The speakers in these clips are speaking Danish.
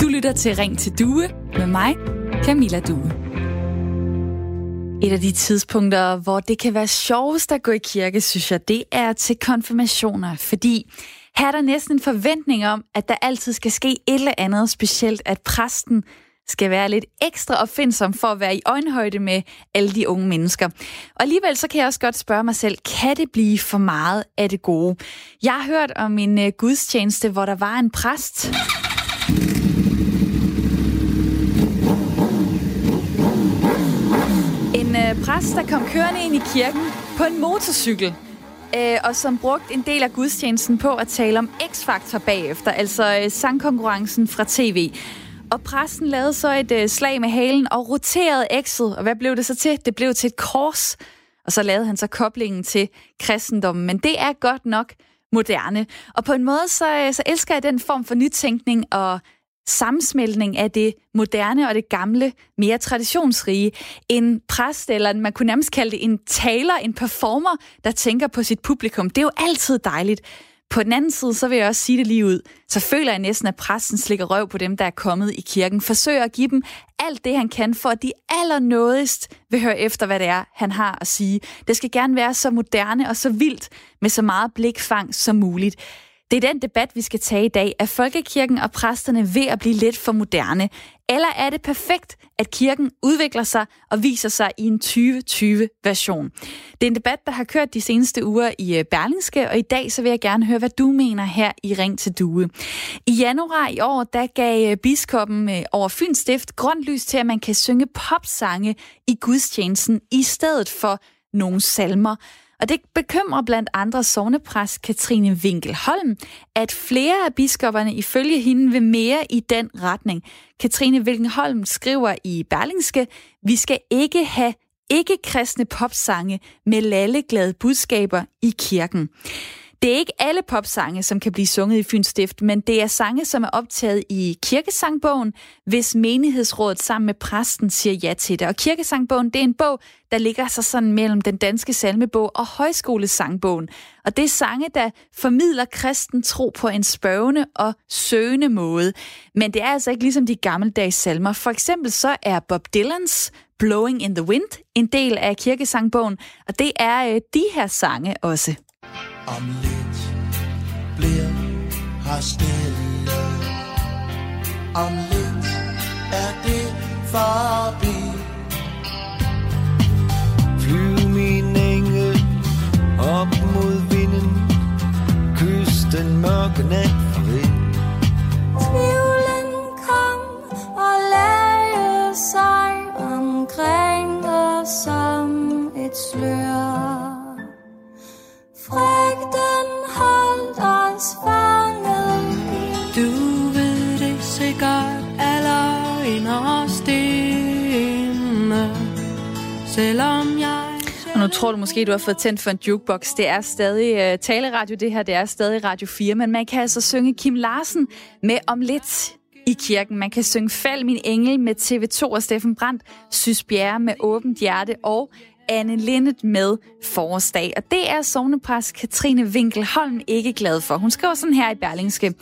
Du lytter til Ring til Due med mig, Camilla Due. Et af de tidspunkter, hvor det kan være sjovest at gå i kirke, synes jeg, det er til konfirmationer, fordi her er der næsten en forventning om, at der altid skal ske et eller andet specielt, at præsten skal være lidt ekstra opfindsom for at være i øjenhøjde med alle de unge mennesker. Og alligevel så kan jeg også godt spørge mig selv, kan det blive for meget af det gode? Jeg har hørt om en uh, gudstjeneste, hvor der var en præst. En uh, præst, der kom kørende ind i kirken på en motorcykel øh, og som brugte en del af gudstjenesten på at tale om X-Factor bagefter, altså øh, sangkonkurrencen fra tv. Og præsten lavede så et øh, slag med halen og roterede ekset. Og hvad blev det så til? Det blev til et kors. Og så lavede han så koblingen til kristendommen. Men det er godt nok moderne. Og på en måde så, øh, så elsker jeg den form for nytænkning og sammensmeltning af det moderne og det gamle, mere traditionsrige. En præst, eller man kunne nærmest kalde det en taler, en performer, der tænker på sit publikum. Det er jo altid dejligt. På den anden side, så vil jeg også sige det lige ud, så føler jeg næsten, at præsten slikker røv på dem, der er kommet i kirken. Forsøger at give dem alt det, han kan, for at de allernådigst vil høre efter, hvad det er, han har at sige. Det skal gerne være så moderne og så vildt, med så meget blikfang som muligt. Det er den debat, vi skal tage i dag. Er folkekirken og præsterne ved at blive lidt for moderne? Eller er det perfekt, at kirken udvikler sig og viser sig i en 2020-version? Det er en debat, der har kørt de seneste uger i øh, Berlingske, og i dag så vil jeg gerne høre, hvad du mener her i Ring til Due. I januar i år, der gav øh, biskoppen øh, over Fyns Stift grønt lys til, at man kan synge popsange i gudstjenesten i stedet for nogle salmer. Og det bekymrer blandt andre sovnepræst Katrine Winkelholm, at flere af biskopperne ifølge hende vil mere i den retning. Katrine Winkelholm skriver i Berlingske, vi skal ikke have ikke-kristne popsange med lalleglade budskaber i kirken. Det er ikke alle popsange, som kan blive sunget i Fyns Stift, men det er sange, som er optaget i kirkesangbogen, hvis menighedsrådet sammen med præsten siger ja til det. Og kirkesangbogen, det er en bog, der ligger sig sådan mellem den danske salmebog og højskolesangbogen. Og det er sange, der formidler kristen tro på en spørgende og søgende måde. Men det er altså ikke ligesom de gammeldags salmer. For eksempel så er Bob Dylans Blowing in the Wind en del af kirkesangbogen, og det er øh, de her sange også. I'm her stille. Om lidt er det forbi. Flyv min engel op mod vinden. Kys den mørke nat farvel Tvivlen kom og lagde sig omkring os som et slør Frygten holdt os fanget Du ved det sikkert aller inderst inde Selvom jeg og nu tror du måske, du har fået tændt for en jukebox. Det er stadig uh, taleradio, det her. Det er stadig Radio 4. Men man kan altså synge Kim Larsen med om lidt i kirken. Man kan synge Fald min engel med TV2 og Steffen Brandt, Sys Bjerre med åbent hjerte og Anne Lindet med forårsdag. Og det er sovnepræst Katrine Winkelholm ikke glad for. Hun skriver sådan her i Berlingske.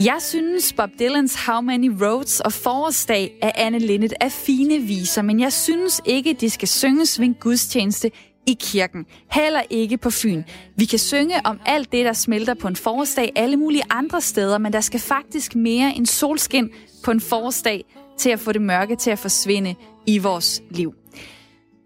Jeg synes, Bob Dylans How Many Roads og Forårsdag af Anne Lindet er fine viser, men jeg synes ikke, de skal synges ved en gudstjeneste i kirken. Heller ikke på Fyn. Vi kan synge om alt det, der smelter på en forårsdag alle mulige andre steder, men der skal faktisk mere en solskin på en forårsdag til at få det mørke til at forsvinde i vores liv.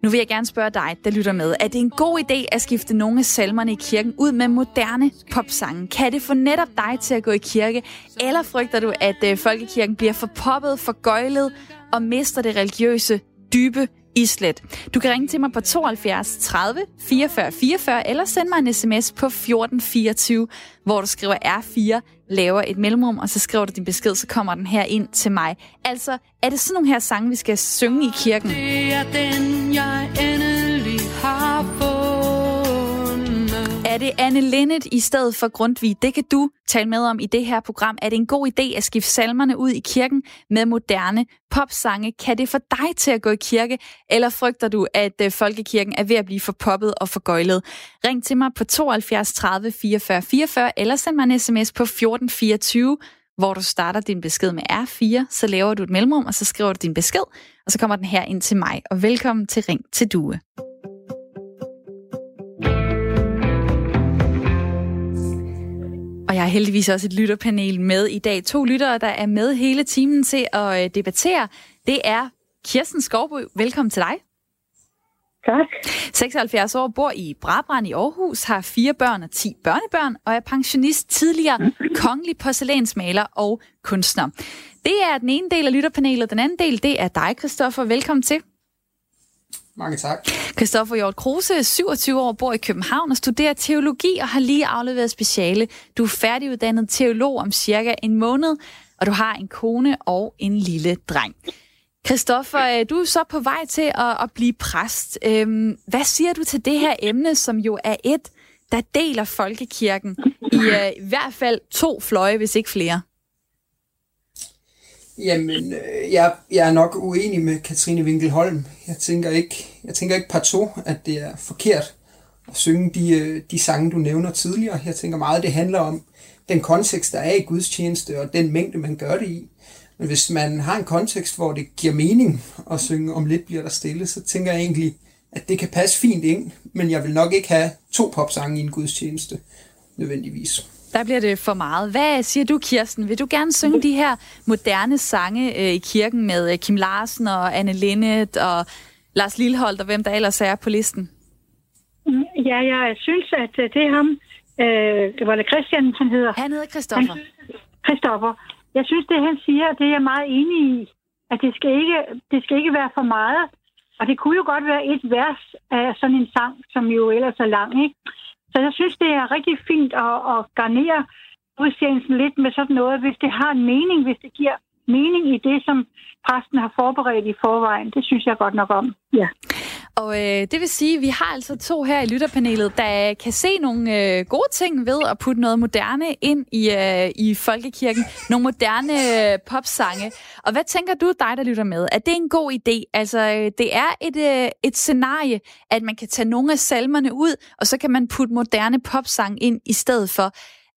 Nu vil jeg gerne spørge dig, der lytter med. Er det en god idé at skifte nogle af salmerne i kirken ud med moderne popsange? Kan det få netop dig til at gå i kirke? Eller frygter du, at øh, folkekirken bliver for poppet, for gøjlet og mister det religiøse dybe islet? Du kan ringe til mig på 72 30 44 44 eller sende mig en sms på 1424, hvor du skriver R4 laver et mellemrum, og så skriver du din besked, så kommer den her ind til mig. Altså, er det sådan nogle her sange, vi skal synge i kirken? Det er den, jeg endelig har fået. Det Anne Linnet i stedet for Grundtvig? Det kan du tale med om i det her program. Er det en god idé at skifte salmerne ud i kirken med moderne popsange? Kan det få dig til at gå i kirke, eller frygter du, at øh, folkekirken er ved at blive for poppet og for gøjlet? Ring til mig på 72 30 44 44, eller send mig en sms på 1424, hvor du starter din besked med R4, så laver du et mellemrum, og så skriver du din besked, og så kommer den her ind til mig. Og velkommen til Ring til Due. Heldigvis også et lytterpanel med i dag. To lyttere, der er med hele timen til at øh, debattere. Det er Kirsten Skovbo. Velkommen til dig. Tak. 76 år, bor i Brabrand i Aarhus, har fire børn og 10 børnebørn, og er pensionist, tidligere kongelig porcelænsmaler og kunstner. Det er den ene del af lytterpanelet. Den anden del, det er dig, Christoffer. Velkommen til. Mange tak. Christoffer Hjort Kruse, 27 år, bor i København og studerer teologi og har lige afleveret speciale. Du er færdiguddannet teolog om cirka en måned, og du har en kone og en lille dreng. Christoffer, du er så på vej til at, at blive præst. Øhm, hvad siger du til det her emne, som jo er et, der deler folkekirken i, uh, i hvert fald to fløje, hvis ikke flere? Jamen, øh, jeg, jeg er nok uenig med Katrine Winkelholm. Jeg tænker ikke, jeg tænker ikke partout, at det er forkert at synge de, øh, de sange, du nævner tidligere. Jeg tænker meget, det handler om den kontekst, der er i gudstjeneste, og den mængde, man gør det i. Men hvis man har en kontekst, hvor det giver mening at synge om lidt bliver der stille, så tænker jeg egentlig, at det kan passe fint ind, men jeg vil nok ikke have to popsange i en gudstjeneste, nødvendigvis. Der bliver det for meget. Hvad siger du, Kirsten? Vil du gerne synge de her moderne sange øh, i kirken med øh, Kim Larsen og Anne Linnet og Lars Lilleholdt og hvem der ellers er på listen? Mm, ja, jeg synes, at øh, det er ham. Øh, det var det Christian, han hedder. Han hedder Christoffer. Christoffer. Jeg synes, det han siger, det er jeg meget enig i. At det skal ikke, det skal ikke være for meget. Og det kunne jo godt være et vers af sådan en sang, som jo ellers er lang, ikke? Så jeg synes, det er rigtig fint at, at garnere udsendelsen lidt med sådan noget, hvis det har en mening, hvis det giver mening i det, som præsten har forberedt i forvejen. Det synes jeg godt nok om. Ja. Og øh, det vil sige, at vi har altså to her i lytterpanelet, der kan se nogle øh, gode ting ved at putte noget moderne ind i, øh, i folkekirken. Nogle moderne øh, popsange. Og hvad tænker du, dig der lytter med? Er det en god idé? Altså, øh, det er et, øh, et scenarie, at man kan tage nogle af salmerne ud, og så kan man putte moderne popsang ind i stedet for.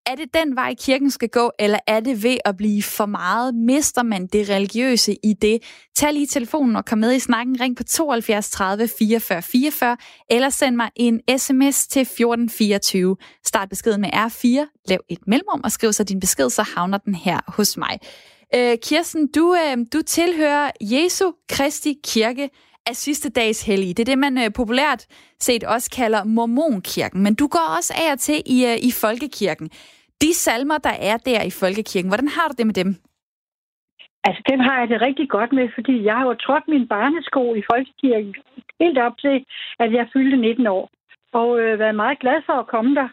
Er det den vej, kirken skal gå, eller er det ved at blive for meget? Mister man det religiøse i det? Tag lige telefonen og kom med i snakken. Ring på 72 30 44 44, eller send mig en sms til 1424. Start beskeden med R4, lav et mellemrum og skriv så din besked, så havner den her hos mig. Øh, Kirsten, du, øh, du tilhører Jesu Kristi Kirke af sidste dags hellige. Det er det, man øh, populært set også kalder mormonkirken. Men du går også af og til i, øh, i folkekirken. De salmer, der er der i folkekirken, hvordan har du det med dem? Altså, dem har jeg det rigtig godt med, fordi jeg har jo trådt min barnesko i folkekirken helt op til, at jeg fyldte 19 år. Og øh, været meget glad for at komme der.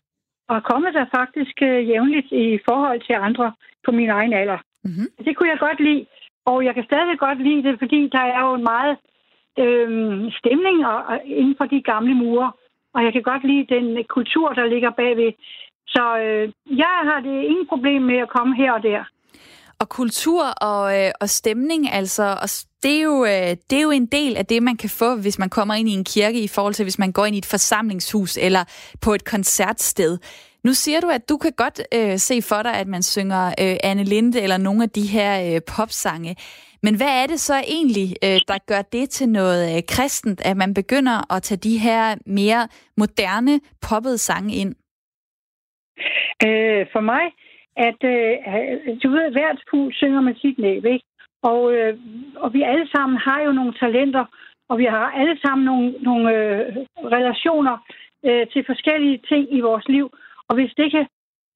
Og komme der faktisk øh, jævnligt i forhold til andre på min egen alder. Mm-hmm. Det kunne jeg godt lide. Og jeg kan stadig godt lide det, fordi der er jo en meget øh, stemning og, og inden for de gamle mure. Og jeg kan godt lide den kultur, der ligger bagved. Så øh, jeg har det ingen problem med at komme her og der. Og kultur og, øh, og stemning, altså, og det, er jo, øh, det er jo en del af det, man kan få, hvis man kommer ind i en kirke, i forhold til, hvis man går ind i et forsamlingshus eller på et koncertsted. Nu siger du, at du kan godt øh, se for dig, at man synger øh, Anne Linde eller nogle af de her øh, popsange. Men hvad er det så egentlig, øh, der gør det til noget øh, kristent, at man begynder at tage de her mere moderne poppede sange ind? Øh, for mig, at øh, du ved, hvert hus synger med sit næb, ikke? Og, øh, og vi alle sammen har jo nogle talenter, og vi har alle sammen nogle, nogle øh, relationer øh, til forskellige ting i vores liv. Og hvis det kan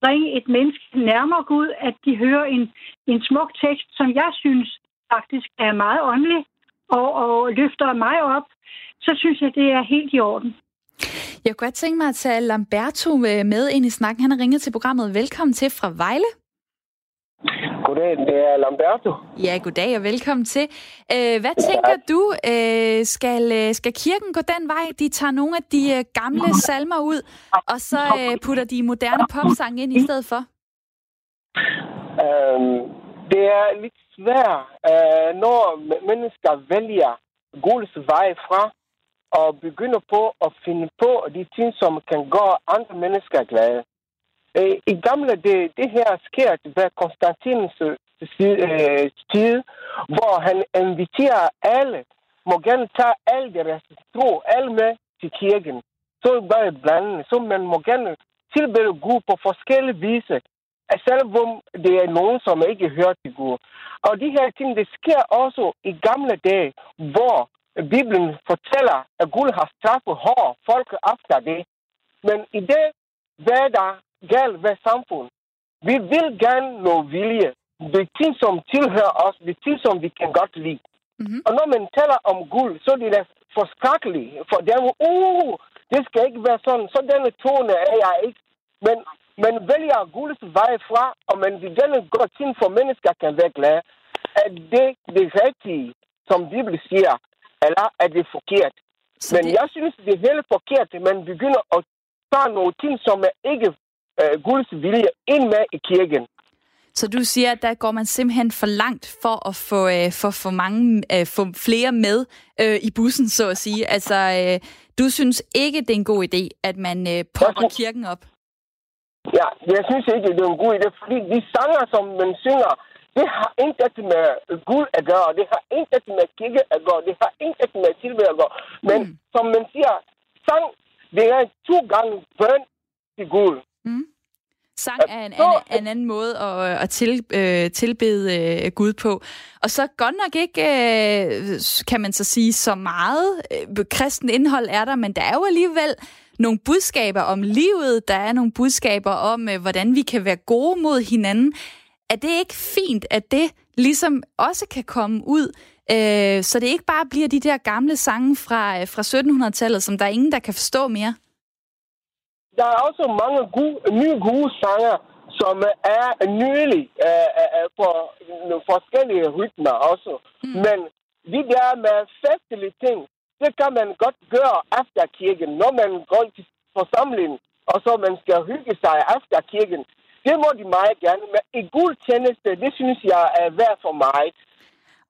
bringe et menneske nærmere Gud, at de hører en, en smuk tekst, som jeg synes faktisk er meget åndelig og, og løfter mig op, så synes jeg, det er helt i orden. Jeg kunne godt tænke mig at tage Lamberto med ind i snakken. Han har ringet til programmet. Velkommen til fra Vejle. Goddag, det er Lamberto. Ja, goddag og velkommen til. Øh, hvad tænker du, øh, skal, øh, skal kirken gå den vej? De tager nogle af de gamle salmer ud, og så putter de moderne popsang ind i stedet for? Øhm, det er lidt svært, øh, når mennesker vælger Guds vej fra, og begynder på at finde på de ting, som kan gøre andre mennesker glade. Øh, I gamle, det, det her sker ved Konstantins øh, tid, hvor han inviterer alle, må gerne tage alle deres tro, alle med til kirken. Så bare blandet, så man må gerne tilbede Gud på forskellige viser selvom det er nogen, som ikke hører til Gud. Og de her ting, det sker også i gamle dage, hvor Bibelen fortæller, at Gud har straffet hård folk efter det. Men i det, hvad der galt ved samfund. Vi vil gerne noget vilje. Det er ting, som tilhører os. Det er ting, som vi kan godt lide. Mm-hmm. Og når man taler om guld, så er det forskrækkeligt. For dem, uh, det skal ikke være sådan. Så denne tone er jeg ikke. Men man vælger gulds vej fra, og man vil gerne gå for mennesker kan glade. Er det det rigtige, som Bibelen siger, eller er det forkert? Så Men det... jeg synes, det er helt forkert, at man begynder at tage nogle ting, som er ikke øh, Guds vilje ind med i kirken. Så du siger, at der går man simpelthen for langt for at få, øh, for, for mange, øh, få flere med øh, i bussen, så at sige. Altså, øh, du synes ikke, det er en god idé, at man øh, popper kirken op? Ja, jeg synes ikke, det er en god idé, fordi de sanger, som man synger, det har intet med Gud at gøre, det har intet med kirke at gøre, det har intet med tilbud at gøre. Men mm. som man siger, sang, det er to gange bøn til Gud. Mm. Sang er en, en, en anden måde at, at til, øh, tilbede øh, Gud på. Og så godt nok ikke, øh, kan man så sige, så meget øh, kristen indhold er der, men der er jo alligevel nogle budskaber om livet, der er nogle budskaber om, øh, hvordan vi kan være gode mod hinanden. Er det ikke fint, at det ligesom også kan komme ud, øh, så det ikke bare bliver de der gamle sange fra, øh, fra 1700-tallet, som der er ingen, der kan forstå mere? der er også mange gode, nye gode sanger, som er nydelige uh, uh, på forskellige rytmer også. Mm. Men de der med festlige ting, det kan man godt gøre efter kirken, når man går til forsamling, og så man skal hygge sig efter kirken. Det må de meget gerne, men i gudstjeneste, det synes jeg er værd for mig.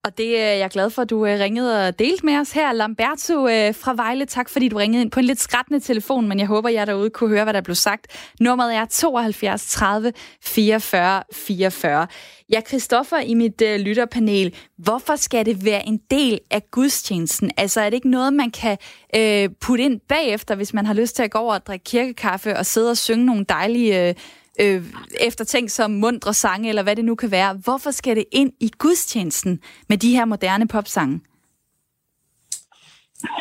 Og det øh, er jeg glad for, at du øh, ringede og delte med os her. Lamberto øh, fra Vejle, tak fordi du ringede ind på en lidt skrættende telefon, men jeg håber, jeg derude kunne høre, hvad der blev sagt. Nummeret er 72 30 44 44. Ja, Christoffer i mit øh, lytterpanel, hvorfor skal det være en del af gudstjenesten? Altså er det ikke noget, man kan øh, putte ind bagefter, hvis man har lyst til at gå over og drikke kirkekaffe og sidde og synge nogle dejlige... Øh, øh, som mundre sange, eller hvad det nu kan være. Hvorfor skal det ind i gudstjenesten med de her moderne popsange?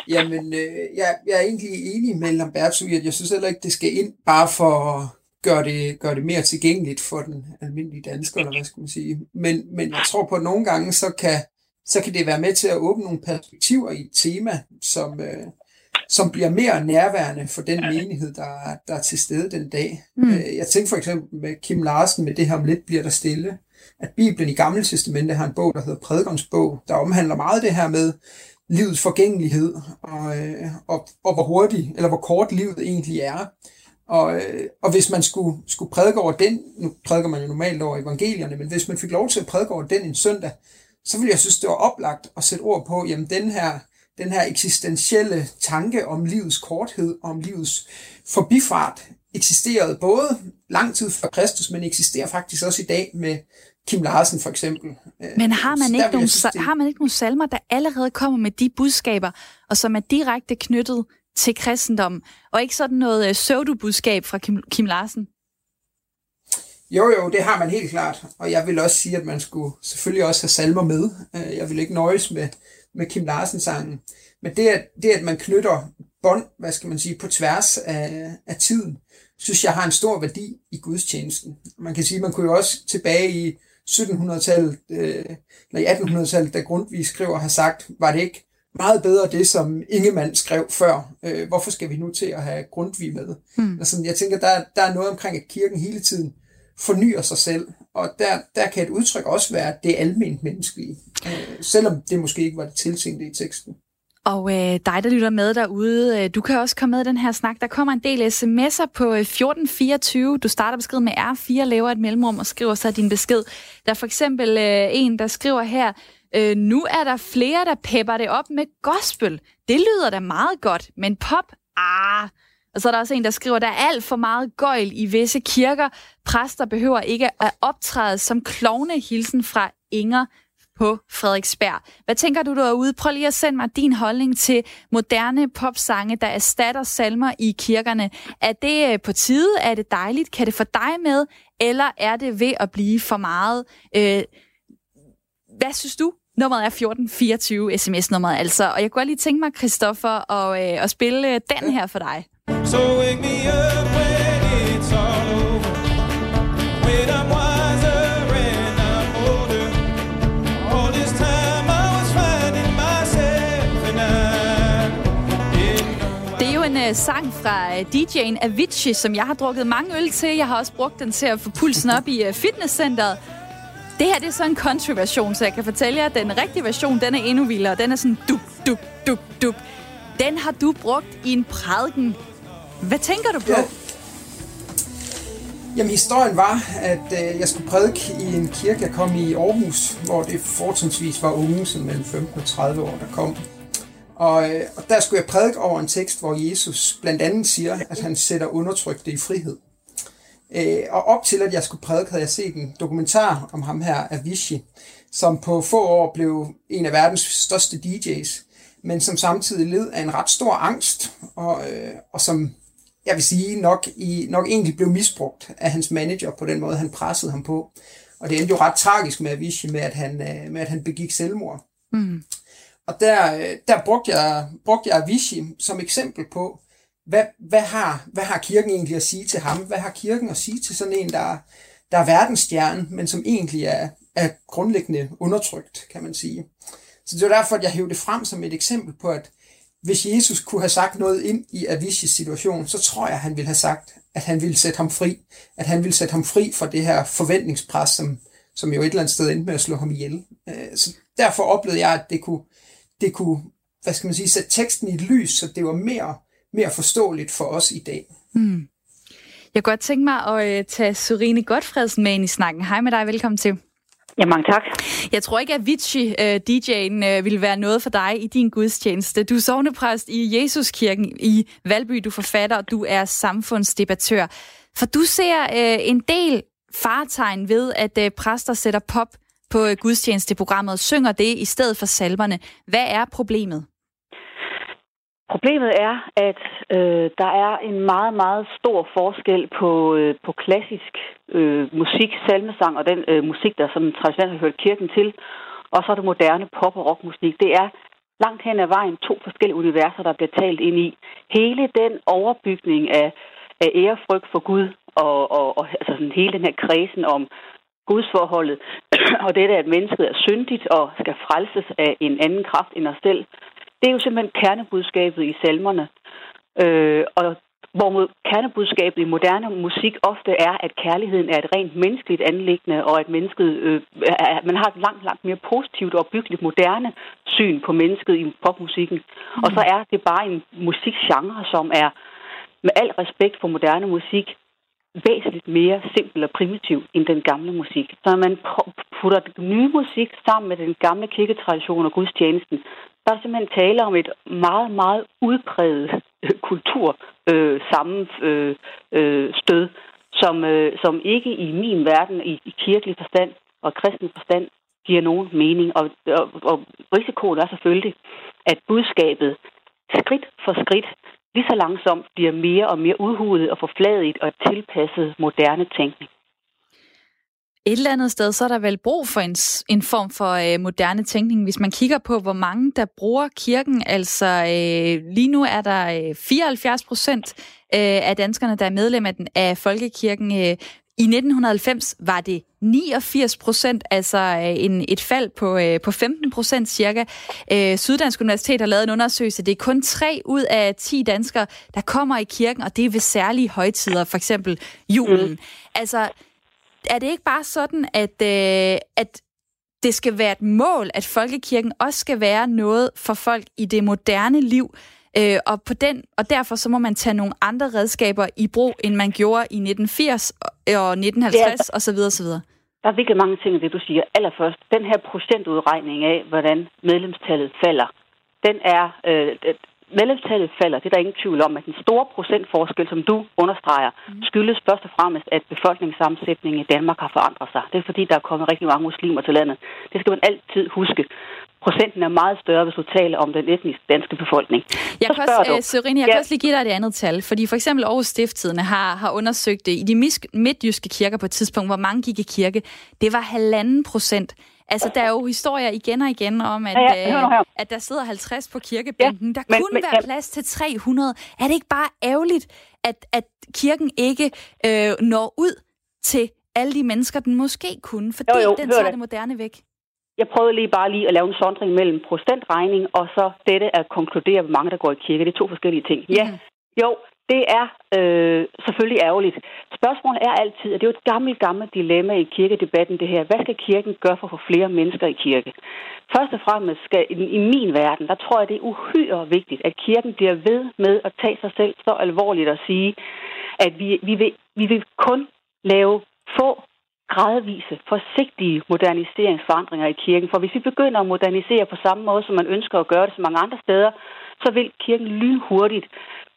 Jamen, øh, jeg, jeg er egentlig enig med Lamberto i, at jeg synes heller ikke, det skal ind bare for at gøre det, gøre det mere tilgængeligt for den almindelige dansker, eller hvad skal man sige. Men, men jeg tror på, at nogle gange, så kan, så kan det være med til at åbne nogle perspektiver i et tema, som, øh, som bliver mere nærværende for den menighed, der, der er til stede den dag. Mm. Øh, jeg tænker for eksempel med Kim Larsen, med det her om lidt bliver der stille, at Bibelen i Gamle Testamente har en bog, der hedder Prædikonsbog, der omhandler meget det her med livets forgængelighed, og, øh, og, og hvor hurtigt, eller hvor kort livet egentlig er. Og, øh, og hvis man skulle, skulle prædike over den, nu prædiker man jo normalt over evangelierne, men hvis man fik lov til at prædike over den en søndag, så ville jeg synes, det var oplagt at sætte ord på, jamen den her den her eksistentielle tanke om livets korthed, om livets forbifart, eksisterede både lang tid før Kristus, men eksisterer faktisk også i dag med Kim Larsen for eksempel. Men har man, ikke nogle, synes, har man ikke nogle salmer, der allerede kommer med de budskaber, og som er direkte knyttet til kristendommen, og ikke sådan noget uh, pseudo-budskab fra Kim, Kim Larsen? Jo, jo, det har man helt klart. Og jeg vil også sige, at man skulle selvfølgelig også have salmer med. Øh, jeg vil ikke nøjes med med Kim Larsen-sangen. Men det at, det, at man knytter bånd, hvad skal man sige, på tværs af, af tiden, synes jeg har en stor værdi i gudstjenesten. Man kan sige, man kunne jo også tilbage i 1700-tallet, øh, eller i 1800-tallet, da Grundtvig skriver, har sagt, var det ikke meget bedre det, som Ingemann skrev før. Øh, hvorfor skal vi nu til at have Grundtvig med? Mm. Altså, jeg tænker, der, der er noget omkring, at kirken hele tiden fornyer sig selv. Og der, der kan et udtryk også være det almindeligt menneskelige, øh, selvom det måske ikke var det tiltænkte i teksten. Og øh, dig, der lytter med derude, øh, du kan også komme med i den her snak. Der kommer en del sms'er på øh, 1424. Du starter beskeden med R4, laver et mellemrum og skriver så din besked. Der er for eksempel øh, en, der skriver her, øh, nu er der flere, der pepper det op med gospel. Det lyder da meget godt, men pop, ah. Og så er der også en, der skriver, der er alt for meget gøjl i visse kirker. Præster behøver ikke at optræde som klovne hilsen fra Inger på Frederiksberg. Hvad tænker du derude? Prøv lige at sende mig din holdning til moderne popsange, der erstatter salmer i kirkerne. Er det øh, på tide? Er det dejligt? Kan det få dig med? Eller er det ved at blive for meget? Øh, hvad synes du? Nummeret er 1424, sms-nummeret altså. Og jeg kunne lige tænke mig, Christoffer, at, øh, at spille den her for dig. So wake me up when it's all over. When I'm wiser and I'm older. All this time I was finding myself and I Det er jo en uh, sang fra øh, uh, DJ'en Avicii, som jeg har drukket mange øl til. Jeg har også brugt den til at få pulsen op i uh, fitnesscenteret. Det her det er så en country-version, så jeg kan fortælle jer, at den rigtige version, den er endnu vildere. Den er sådan duk, duk, duk, duk. Den har du brugt i en prædiken. Hvad tænker du på? Ja. Jamen, historien var, at øh, jeg skulle prædike i en kirke, jeg kom i Aarhus, hvor det fortrinsvis var unge, som mellem 15 og 30 år, der kom. Og, øh, og der skulle jeg prædike over en tekst, hvor Jesus blandt andet siger, at han sætter undertrykte i frihed. Øh, og op til, at jeg skulle prædike, havde jeg set en dokumentar om ham her, Avicii, som på få år blev en af verdens største DJ's, men som samtidig led af en ret stor angst, og, øh, og som jeg vil sige, nok, i, nok egentlig blev misbrugt af hans manager på den måde, han pressede ham på. Og det endte jo ret tragisk med Avicii, med at han, øh, med at han begik selvmord. Mm. Og der, øh, der brugte, jeg, brugte jeg Avicii som eksempel på, hvad, hvad, har, hvad har kirken egentlig at sige til ham? Hvad har kirken at sige til sådan en, der, der er verdensstjerne, men som egentlig er, er grundlæggende undertrykt, kan man sige. Så det var derfor, at jeg hævde det frem som et eksempel på, at hvis Jesus kunne have sagt noget ind i Aviciis situation, så tror jeg, at han ville have sagt, at han ville sætte ham fri. At han ville sætte ham fri fra det her forventningspres, som, som jo et eller andet sted endte med at slå ham ihjel. Øh, så derfor oplevede jeg, at det kunne, det kunne hvad skal man sige, sætte teksten i et lys, så det var mere, mere forståeligt for os i dag. Mm. Jeg kunne godt tænke mig at øh, tage Sorine Godfredsen med ind i snakken. Hej med dig, velkommen til. Ja, mange tak. Jeg tror ikke, at Vici, uh, øh, DJ'en, uh, øh, ville være noget for dig i din gudstjeneste. Du er sovnepræst i Jesuskirken i Valby, du er forfatter, og du er samfundsdebattør. For du ser uh, en del fartegn ved, at uh, præster sætter pop på uh, gudstjenesteprogrammet og synger det i stedet for salmerne. Hvad er problemet? Problemet er, at øh, der er en meget, meget stor forskel på, øh, på klassisk øh, musik, salmesang og den øh, musik, der som traditionelt har hørt kirken til, og så det moderne pop- og rockmusik. Det er langt hen ad vejen to forskellige universer, der bliver talt ind i. Hele den overbygning af, af ærefrygt for Gud, og, og, og altså sådan hele den her kredsen om gudsforholdet, og det at mennesket er syndigt og skal frelses af en anden kraft end os selv, det er jo simpelthen kernebudskabet i salmerne. Øh, og hvor kernebudskabet i moderne musik ofte er, at kærligheden er et rent menneskeligt anlæggende, og at mennesket, øh, er, man har et langt, langt mere positivt og byggeligt moderne syn på mennesket i popmusikken. Mm. Og så er det bare en musikgenre, som er med al respekt for moderne musik, væsentligt mere simpel og primitiv end den gamle musik. Så når man putter den nye musik sammen med den gamle kirketradition og gudstjenesten, der er simpelthen tale om et meget, meget udpræget øh, kultur øh, sammen øh, øh, stød, som, øh, som ikke i min verden, i, i kirkelig forstand og kristen forstand, giver nogen mening. Og, og, og risikoen er selvfølgelig, at budskabet skridt for skridt lige så langsomt bliver mere og mere udhulet og forfladet og tilpasset moderne tænkning. Et eller andet sted, så er der vel brug for en, en form for øh, moderne tænkning, hvis man kigger på, hvor mange der bruger kirken. Altså øh, lige nu er der øh, 74 procent øh, af danskerne, der er medlem af, den, af folkekirken. Øh, i 1990 var det 89 procent, altså øh, en, et fald på, øh, på 15 procent cirka. Øh, Syddansk Universitet har lavet en undersøgelse. Det er kun 3 ud af 10 danskere, der kommer i kirken, og det er ved særlige højtider, for eksempel julen. Mm. Altså, er det ikke bare sådan, at, øh, at det skal være et mål, at folkekirken også skal være noget for folk i det moderne liv, øh, og, på den, og derfor så må man tage nogle andre redskaber i brug, end man gjorde i 1980 og 1950 ja. osv. osv. Der er virkelig mange ting i det, du siger. Allerførst, den her procentudregning af, hvordan medlemstallet falder, den er, øh, medlemstallet falder, det er der ingen tvivl om, at den store procentforskel, som du understreger, mm. skyldes først og fremmest, at befolkningssammensætningen i Danmark har forandret sig. Det er fordi, der er kommet rigtig mange muslimer til landet. Det skal man altid huske procenten er meget større, hvis du taler om den etnisk danske befolkning. Jeg kan, også, uh, Serine, jeg ja. kan også lige give dig et andet tal, fordi for eksempel Aarhus Stifttidene har, har undersøgt det i de midtjyske kirker på et tidspunkt, hvor mange gik i kirke. Det var halvanden procent. Altså, der er jo historier igen og igen om, at, ja, ja, øh, at der sidder 50 på kirkebænken. Ja, der men, kunne men, være plads til 300. Er det ikke bare ærgerligt, at, at kirken ikke øh, når ud til alle de mennesker, den måske kunne, fordi jo, jo, den tager det. det moderne væk? Jeg prøvede lige bare lige at lave en sondring mellem procentregning og så dette at konkludere, hvor mange der går i kirke. Det er to forskellige ting. Ja, mm. jo, det er øh, selvfølgelig ærgerligt. Spørgsmålet er altid, og det er jo et gammelt, gammelt dilemma i kirkedebatten, det her. Hvad skal kirken gøre for at få flere mennesker i kirke? Først og fremmest skal i, i min verden, der tror jeg, det er uhyre vigtigt, at kirken bliver ved med at tage sig selv så alvorligt og sige, at vi, vi, vil, vi vil kun lave få gradvise, forsigtige moderniseringsforandringer i kirken. For hvis vi begynder at modernisere på samme måde, som man ønsker at gøre det så mange andre steder, så vil kirken lynhurtigt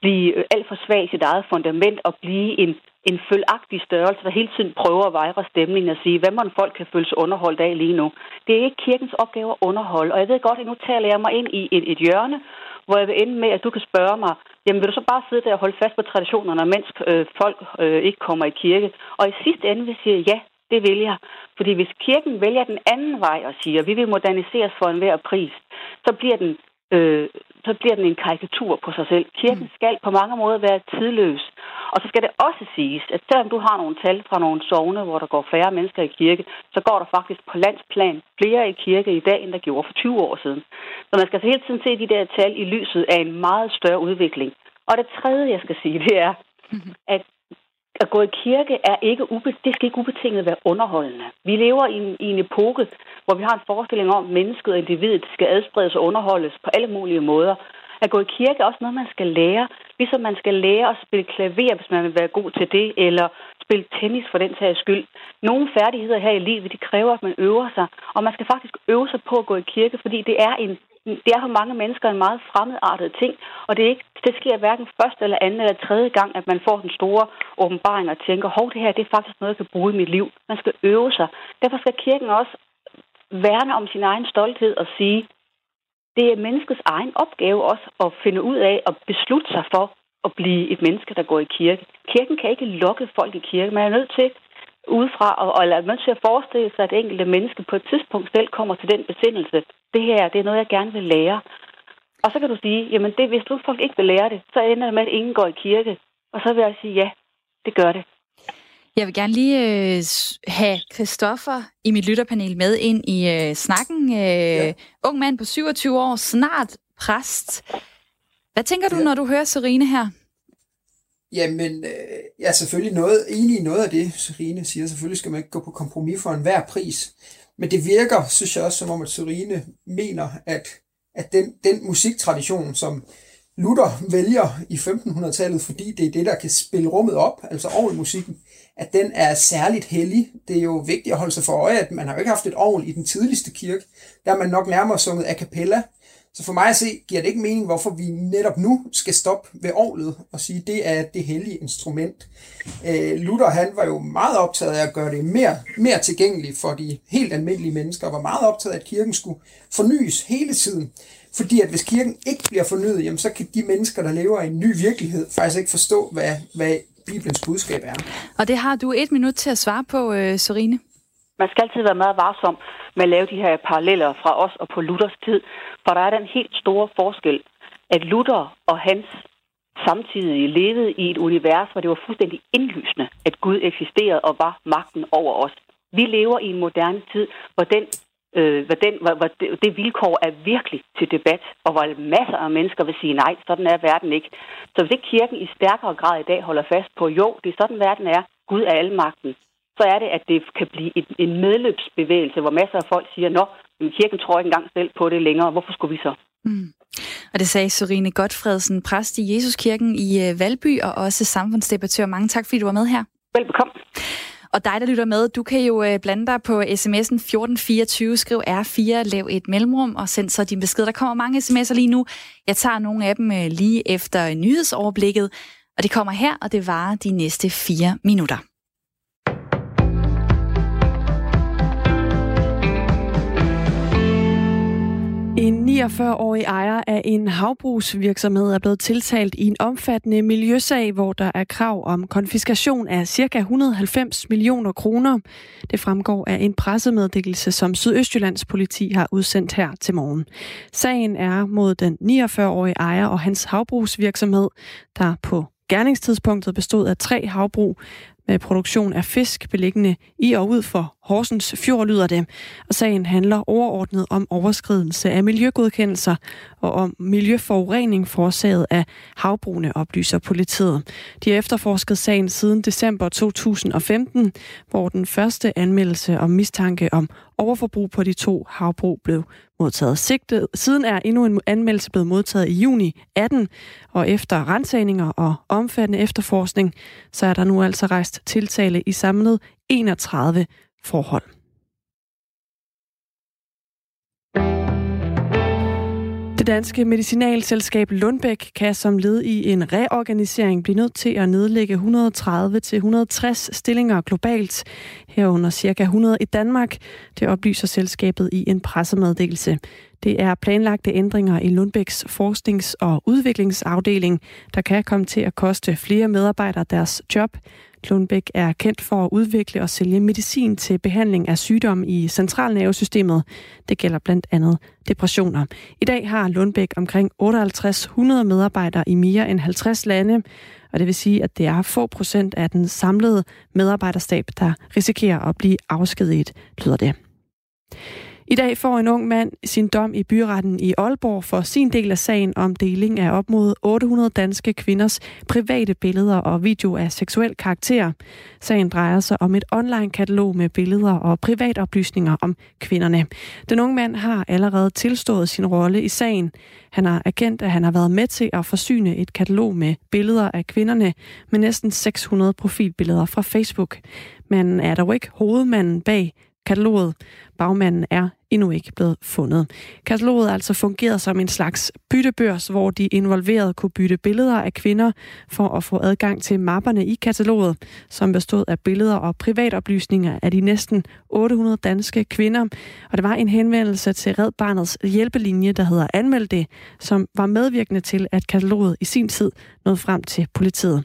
blive øh, alt for svag i sit eget fundament og blive en, en følagtig størrelse, der hele tiden prøver at vejre stemningen og sige, hvad man folk kan føle sig underholdt af lige nu. Det er ikke kirkens opgave at underholde, og jeg ved godt, at nu taler jeg mig ind i et, et hjørne, hvor jeg vil ende med, at du kan spørge mig, jamen vil du så bare sidde der og holde fast på traditionerne, mens øh, folk øh, ikke kommer i kirke? Og i sidste ende vil jeg sige, ja, det vil jeg. Fordi hvis kirken vælger den anden vej og siger, at vi vil moderniseres for enhver pris, så bliver den øh, så bliver den en karikatur på sig selv. Kirken mm. skal på mange måder være tidløs. Og så skal det også siges, at selvom du har nogle tal fra nogle sovne, hvor der går færre mennesker i kirke, så går der faktisk på landsplan flere i kirke i dag, end der gjorde for 20 år siden. Så man skal så hele tiden se de der tal i lyset af en meget større udvikling. Og det tredje, jeg skal sige, det er, mm-hmm. at at gå i kirke er ikke ube- det skal ikke ubetinget være underholdende. Vi lever i en, i en epoke, hvor vi har en forestilling om, at mennesket og individet skal adspredes og underholdes på alle mulige måder. At gå i kirke er også noget, man skal lære. Ligesom man skal lære at spille klaver, hvis man vil være god til det, eller spille tennis for den sags skyld. Nogle færdigheder her i livet, de kræver, at man øver sig. Og man skal faktisk øve sig på at gå i kirke, fordi det er en det er for mange mennesker en meget fremmedartet ting, og det, er ikke, det sker hverken første eller anden eller tredje gang, at man får den store åbenbaring og tænker, hov, det her det er faktisk noget, jeg kan bruge i mit liv. Man skal øve sig. Derfor skal kirken også værne om sin egen stolthed og sige, det er menneskets egen opgave også at finde ud af og beslutte sig for at blive et menneske, der går i kirke. Kirken kan ikke lokke folk i kirke. Man er nødt til udefra, og, og er nødt til at forestille sig, at det enkelte menneske på et tidspunkt selv kommer til den besindelse. Det her, det er noget, jeg gerne vil lære. Og så kan du sige, jamen det, hvis du folk ikke vil lære det, så ender det med, at ingen går i kirke. Og så vil jeg sige, ja, det gør det. Jeg vil gerne lige øh, have Christoffer i mit lytterpanel med ind i øh, snakken. Øh, ja. Ung mand på 27 år, snart præst. Hvad tænker du, ja. når du hører Serine her? Jamen, øh, jeg er selvfølgelig noget, enig i noget af det, Serine siger. Selvfølgelig skal man ikke gå på kompromis for enhver pris. Men det virker, synes jeg også, som om, at Serine mener, at, at den, den musiktradition, som Luther vælger i 1500-tallet, fordi det er det, der kan spille rummet op, altså musikken, at den er særligt hellig. Det er jo vigtigt at holde sig for øje, at man har jo ikke haft et orgel i den tidligste kirke. Der man nok nærmere sunget a cappella, så for mig at se, giver det ikke mening, hvorfor vi netop nu skal stoppe ved orlet og sige, at det er det hellige instrument. Øh, Luther han var jo meget optaget af at gøre det mere, mere tilgængeligt for de helt almindelige mennesker, og var meget optaget af, at kirken skulle fornyes hele tiden. Fordi at hvis kirken ikke bliver fornyet, jamen, så kan de mennesker, der lever i en ny virkelighed, faktisk ikke forstå, hvad, hvad Bibelens budskab er. Og det har du et minut til at svare på, øh, Sorine. Man skal altid være meget varsom med at lave de her paralleller fra os og på Luthers tid, for der er den helt store forskel, at Luther og hans samtidig levede i et univers, hvor det var fuldstændig indlysende, at Gud eksisterede og var magten over os. Vi lever i en moderne tid, hvor den øh, hvor, den, hvor, hvor det, det vilkår er virkelig til debat, og hvor masser af mennesker vil sige nej, sådan er verden ikke. Så hvis ikke kirken i stærkere grad i dag holder fast på, jo, det er sådan verden er, Gud er almagten, så er det, at det kan blive et, en medløbsbevægelse, hvor masser af folk siger, nå, kirken tror ikke engang selv på det længere, hvorfor skulle vi så? Mm. Og det sagde Sorine Godfredsen, præst i Jesuskirken i øh, Valby og også samfundsdebattør. Mange tak, fordi du var med her. Velbekomme. Og dig, der lytter med, du kan jo øh, blande dig på sms'en 1424, skriv R4, lav et mellemrum og send så din besked. Der kommer mange sms'er lige nu. Jeg tager nogle af dem øh, lige efter nyhedsoverblikket, og det kommer her, og det varer de næste fire minutter. En 49-årig ejer af en havbrugsvirksomhed er blevet tiltalt i en omfattende miljøsag, hvor der er krav om konfiskation af ca. 190 millioner kroner. Det fremgår af en pressemeddelelse, som Sydøstjyllands politi har udsendt her til morgen. Sagen er mod den 49-årige ejer og hans havbrugsvirksomhed, der på Gerningstidspunktet bestod af tre havbrug med produktion af fisk beliggende i og ud for Horsens Fjord, lyder det. Og sagen handler overordnet om overskridelse af miljøgodkendelser og om miljøforurening forårsaget af havbrugene, oplyser politiet. De har efterforsket sagen siden december 2015, hvor den første anmeldelse om mistanke om overforbrug på de to havbrug blev modtaget. Sigtet. Siden er endnu en anmeldelse blevet modtaget i juni 18, og efter rensagninger og omfattende efterforskning, så er der nu altså rejst tiltale i samlet 31 forhold. Det danske medicinalselskab Lundbæk kan som led i en reorganisering blive nødt til at nedlægge 130-160 stillinger globalt, herunder cirka 100 i Danmark. Det oplyser selskabet i en pressemeddelelse. Det er planlagte ændringer i Lundbæks forsknings- og udviklingsafdeling, der kan komme til at koste flere medarbejdere deres job. Lundbæk er kendt for at udvikle og sælge medicin til behandling af sygdomme i centralnervesystemet. Det gælder blandt andet depressioner. I dag har Lundbæk omkring 5800 medarbejdere i mere end 50 lande, og det vil sige, at det er få procent af den samlede medarbejderstab, der risikerer at blive afskediget, lyder det. I dag får en ung mand sin dom i byretten i Aalborg for sin del af sagen om deling af op mod 800 danske kvinders private billeder og video af seksuel karakter. Sagen drejer sig om et online-katalog med billeder og privatoplysninger om kvinderne. Den unge mand har allerede tilstået sin rolle i sagen. Han har erkendt, at han har været med til at forsyne et katalog med billeder af kvinderne med næsten 600 profilbilleder fra Facebook. Men er dog ikke hovedmanden bag kataloget. Bagmanden er endnu ikke blevet fundet. Kataloget altså fungeret som en slags byttebørs, hvor de involverede kunne bytte billeder af kvinder for at få adgang til mapperne i kataloget, som bestod af billeder og privatoplysninger af de næsten 800 danske kvinder. Og det var en henvendelse til Red Barnets hjælpelinje, der hedder Anmeld det, som var medvirkende til, at kataloget i sin tid nåede frem til politiet.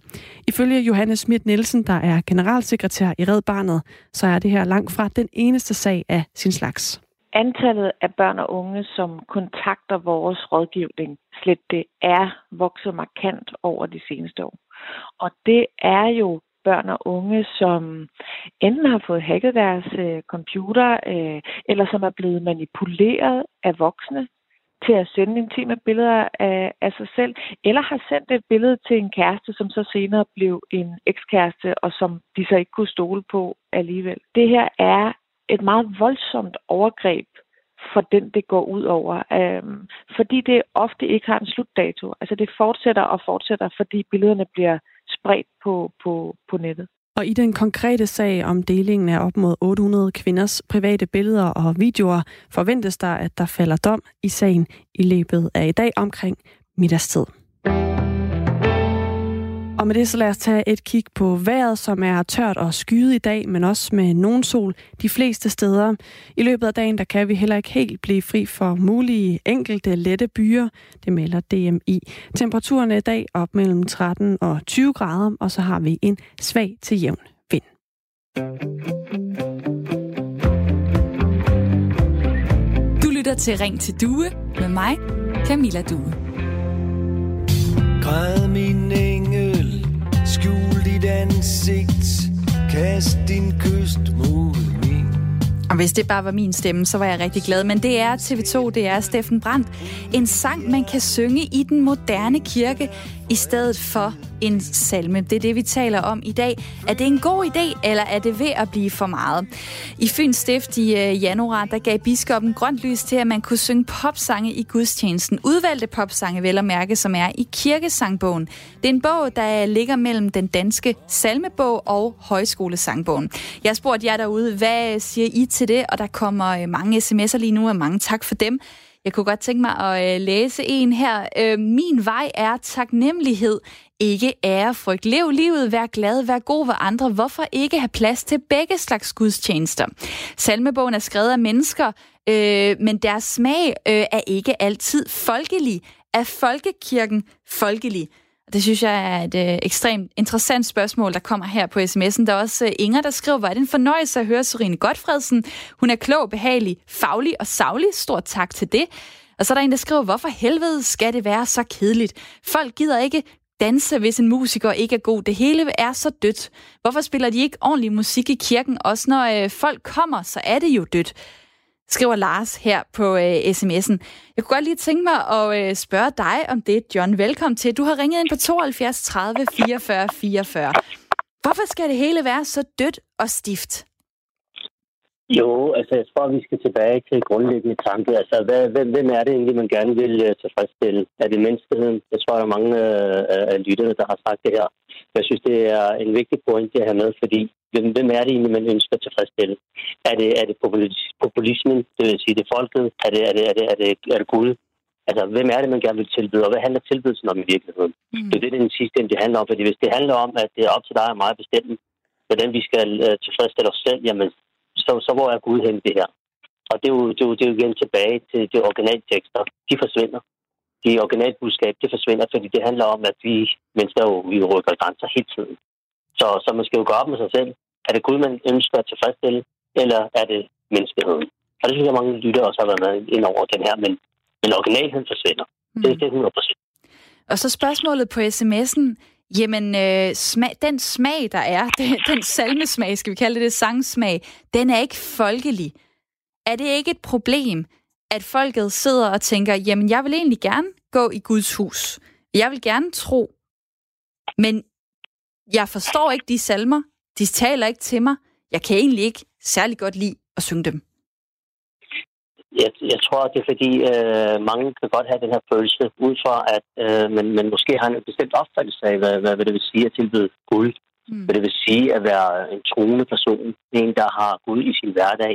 Ifølge Johannes Schmidt Nielsen, der er generalsekretær i Red Barnet, så er det her langt fra den eneste sag af sin slags antallet af børn og unge, som kontakter vores rådgivning, slet det er vokset markant over de seneste år. Og det er jo børn og unge, som enten har fået hacket deres øh, computer, øh, eller som er blevet manipuleret af voksne til at sende intime billeder af, af sig selv, eller har sendt et billede til en kæreste, som så senere blev en ekskæreste, og som de så ikke kunne stole på alligevel. Det her er et meget voldsomt overgreb for den, det går ud over. Øhm, fordi det ofte ikke har en slutdato. Altså det fortsætter og fortsætter, fordi billederne bliver spredt på, på, på nettet. Og i den konkrete sag om delingen af op mod 800 kvinders private billeder og videoer, forventes der, at der falder dom i sagen i løbet af i dag omkring middagstid. Og med det så lad os tage et kig på vejret, som er tørt og skyet i dag, men også med nogen sol de fleste steder. I løbet af dagen, der kan vi heller ikke helt blive fri for mulige enkelte lette byer. Det melder DMI. Temperaturen er i dag op mellem 13 og 20 grader, og så har vi en svag til jævn vind. Du lytter til Ring til Due med mig, Camilla Due. Græd min engel, skjul dit ansigt, kast din kyst mod min. Og hvis det bare var min stemme, så var jeg rigtig glad. Men det er TV2, det er Steffen Brandt. En sang, man kan synge i den moderne kirke. i stedet for en salme. Det er det, vi taler om i dag. Er det en god idé, eller er det ved at blive for meget? I Fyns Stift i øh, januar, der gav biskoppen grønt lys til, at man kunne synge popsange i gudstjenesten. Udvalgte popsange, vel at mærke, som er i kirkesangbogen. Det er en bog, der ligger mellem den danske salmebog og højskolesangbogen. Jeg spurgte jer derude, hvad siger I til det? Og der kommer øh, mange sms'er lige nu, og mange tak for dem. Jeg kunne godt tænke mig at øh, læse en her. Øh, min vej er taknemmelighed, ikke ærefrygt. Lev livet, vær glad, vær god ved andre. Hvorfor ikke have plads til begge slags gudstjenester? Salmebogen er skrevet af mennesker, øh, men deres smag øh, er ikke altid folkelig. Er folkekirken folkelig? Det synes jeg er et øh, ekstremt interessant spørgsmål, der kommer her på sms'en. Der er også øh, Inger, der skriver, hvor er det en fornøjelse at høre Sorine Godfredsen. Hun er klog, behagelig, faglig og savlig. Stort tak til det. Og så er der en, der skriver, hvorfor helvede skal det være så kedeligt? Folk gider ikke danse, hvis en musiker ikke er god. Det hele er så dødt. Hvorfor spiller de ikke ordentlig musik i kirken? Også når øh, folk kommer, så er det jo dødt skriver Lars her på øh, sms'en. Jeg kunne godt lige tænke mig at øh, spørge dig om det, John. Velkommen til. Du har ringet ind på 72 30 44 44. Hvorfor skal det hele være så dødt og stift? Jo, altså jeg tror, vi skal tilbage til grundlæggende tanke. Altså, hvad, hvem, hvem er det egentlig, man gerne vil uh, tilfredsstille? Er det menneskeheden? Jeg tror, der er mange uh, af lytterne, der har sagt det her. Jeg synes, det er en vigtig point at have med, fordi hvem, hvem er det egentlig, man ønsker at tilfredsstille? Er det, er det populismen, det vil sige, det er folket? Er det, er det, er det, er det, er det Gud? Altså, hvem er det, man gerne vil tilbyde, og hvad handler tilbydelsen om i virkeligheden? Mm. Det er det, den sidste det handler om, fordi hvis det handler om, at det er op til dig og mig at bestemme, hvordan vi skal uh, tilfredsstille os selv, jamen, så, så hvor er Gud hen det her? Og det er, jo, det, er jo, det er jo igen tilbage til de originaltekster. De forsvinder. De originalbudskab, det forsvinder, fordi det handler om, at vi mennesker jo, vi rykker grænser hele tiden. Så, så man skal jo gå op med sig selv. Er det Gud, man ønsker at tilfredsstille, eller er det menneskeheden? Og det synes jeg, mange lytter også har været med ind over den her, men, men originalheden forsvinder. Mm. Det, det er 100% Og så spørgsmålet på sms'en. Jamen, øh, smag, den smag, der er, den, den salmesmag, skal vi kalde det det, sangsmag, den er ikke folkelig. Er det ikke et problem, at folket sidder og tænker, jamen, jeg vil egentlig gerne gå i Guds hus. Jeg vil gerne tro. Men jeg forstår ikke de salmer. De taler ikke til mig. Jeg kan egentlig ikke særlig godt lide at synge dem. Jeg, jeg tror, det er fordi, øh, mange kan godt have den her følelse, ud fra at øh, man, man måske har en bestemt opfattelse af, hvad, hvad, hvad det vil sige at tilbyde Gud. Mm. Hvad det vil sige at være en troende person, en, der har Gud i sin hverdag.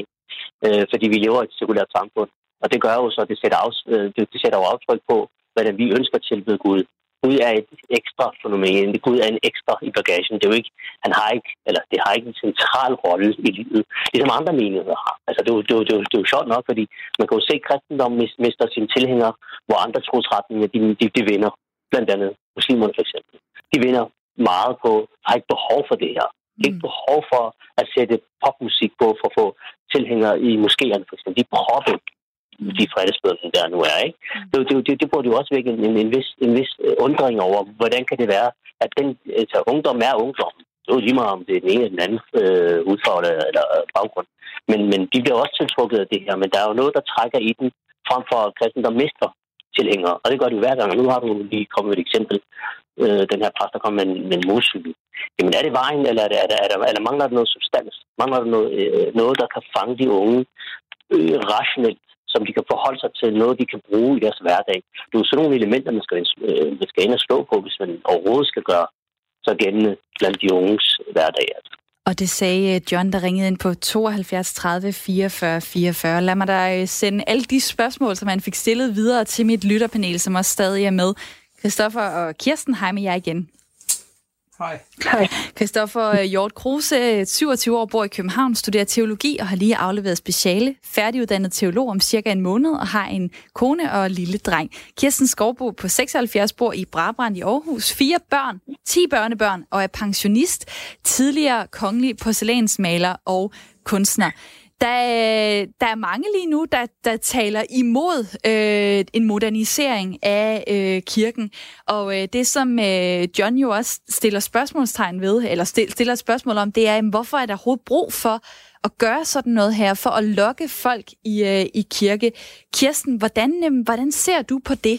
Øh, fordi vi lever i et sekulært samfund. Og det gør jo så, at det sætter, af, øh, det, det sætter jo aftryk på, hvordan vi ønsker at tilbyde Gud. Gud er et ekstra fænomen. Gud er en ekstra i bagagen. Det er jo ikke, han har ikke, eller det har ikke en central rolle i livet, ligesom andre menigheder har. Altså, det er, jo, det, er jo, det, er jo, det er jo sjovt nok, fordi man kan jo se, at kristendom mister sine tilhængere, hvor andre trosretninger, de, de, de vinder. Blandt andet muslimerne for eksempel. De vinder meget på, har ikke behov for det her. De har ikke mm. behov for at sætte popmusik på for at få tilhængere i moskéerne for eksempel. De er proppet de fredagsbøder, som der nu er. Ikke? Mm. Det, det, det, det burde jo også vække en, en, en, vis, en vis øh, undring over, hvordan kan det være, at den, altså, ungdom er ungdom. Det er jo lige meget, om det er den ene eller den anden øh, udfordring eller baggrund. Men, men de bliver også tiltrukket af det her, men der er jo noget, der trækker i den, frem for at kristendom mister tilhængere. Og det gør det jo hver gang. Og nu har du lige kommet med et eksempel. Øh, den her præst, der kom med en, med en motorcykel. Jamen er det vejen, eller, er det, er det, er der, eller mangler der noget substans? Mangler der noget, øh, noget der kan fange de unge øh, rationelt som de kan forholde sig til, noget de kan bruge i deres hverdag. Det er jo sådan nogle elementer, man skal, øh, man skal ind og slå på, hvis man overhovedet skal gøre sig gældende blandt de unges hverdag. Altså. Og det sagde øh, John, der ringede ind på 72 30 44 44. Lad mig da øh, sende alle de spørgsmål, som han fik stillet videre til mit lytterpanel, som også stadig er med. Christoffer og Kirsten, hej med jer igen. Hej. Hej. Christoffer øh, Hjort Kruse, øh, 27 år, bor i København, studerer teologi og har lige afleveret speciale. Færdiguddannet teolog om cirka en måned og har en kone og en lille dreng. Kirsten Skovbo på 76 bor i Brabrand i Aarhus. Fire børn, 10 børnebørn og er pensionist. Tidligere kongelig porcelænsmaler og kunstner. Der, der er mange lige nu, der, der taler imod øh, en modernisering af øh, kirken. Og øh, det, som øh, John jo også stiller spørgsmålstegn ved, eller stiller et spørgsmål om, det er, jamen, hvorfor er der overhovedet brug for at gøre sådan noget her, for at lokke folk i, øh, i kirke? Kirsten, hvordan, øh, hvordan ser du på det?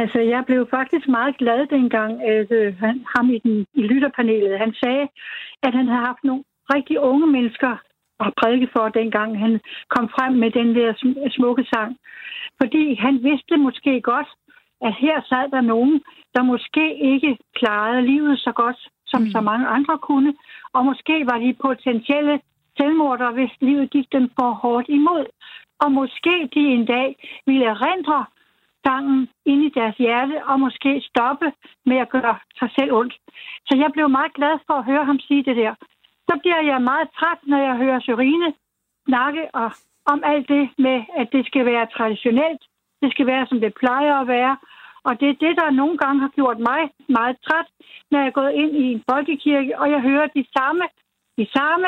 Altså, jeg blev faktisk meget glad dengang, at øh, han, ham i, den, i lytterpanelet, han sagde, at han havde haft nogle rigtig unge mennesker at prædike for, dengang han kom frem med den der smukke sang. Fordi han vidste måske godt, at her sad der nogen, der måske ikke klarede livet så godt, som mm. så mange andre kunne, og måske var de potentielle selvmordere, hvis livet gik dem for hårdt imod. Og måske de en dag ville rendre sangen ind i deres hjerte, og måske stoppe med at gøre sig selv ondt. Så jeg blev meget glad for at høre ham sige det der. Så bliver jeg meget træt, når jeg hører Sørine snakke og, om alt det med, at det skal være traditionelt. Det skal være, som det plejer at være. Og det er det, der nogle gange har gjort mig meget træt, når jeg er gået ind i en folkekirke, og jeg hører de samme, de samme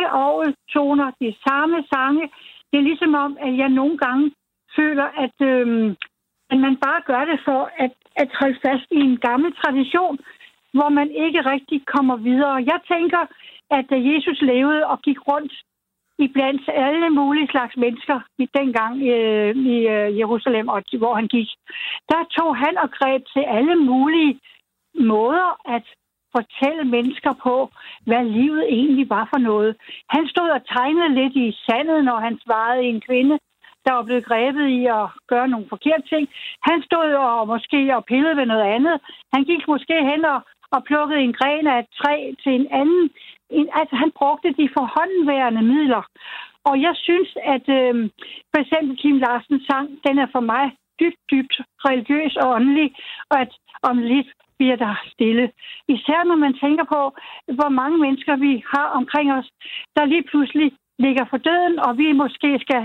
toner, de samme sange. Det er ligesom om, at jeg nogle gange føler, at øhm, at man bare gør det for at, at holde fast i en gammel tradition, hvor man ikke rigtig kommer videre. Jeg tænker, at da Jesus levede og gik rundt i blandt alle mulige slags mennesker i dengang øh, i øh, Jerusalem, og hvor han gik, der tog han og greb til alle mulige måder at fortælle mennesker på, hvad livet egentlig var for noget. Han stod og tegnede lidt i sandet, når han svarede en kvinde, der var blevet grebet i at gøre nogle forkerte ting. Han stod og måske og pillede ved noget andet. Han gik måske hen og, og plukkede en gren af et træ til en anden. En, altså, han brugte de forhåndværende midler. Og jeg synes, at øh, for eksempel Kim Larsens sang, den er for mig dybt, dybt religiøs og åndelig, og at om lidt bliver der stille. Især når man tænker på, hvor mange mennesker vi har omkring os, der lige pludselig ligger for døden, og vi måske skal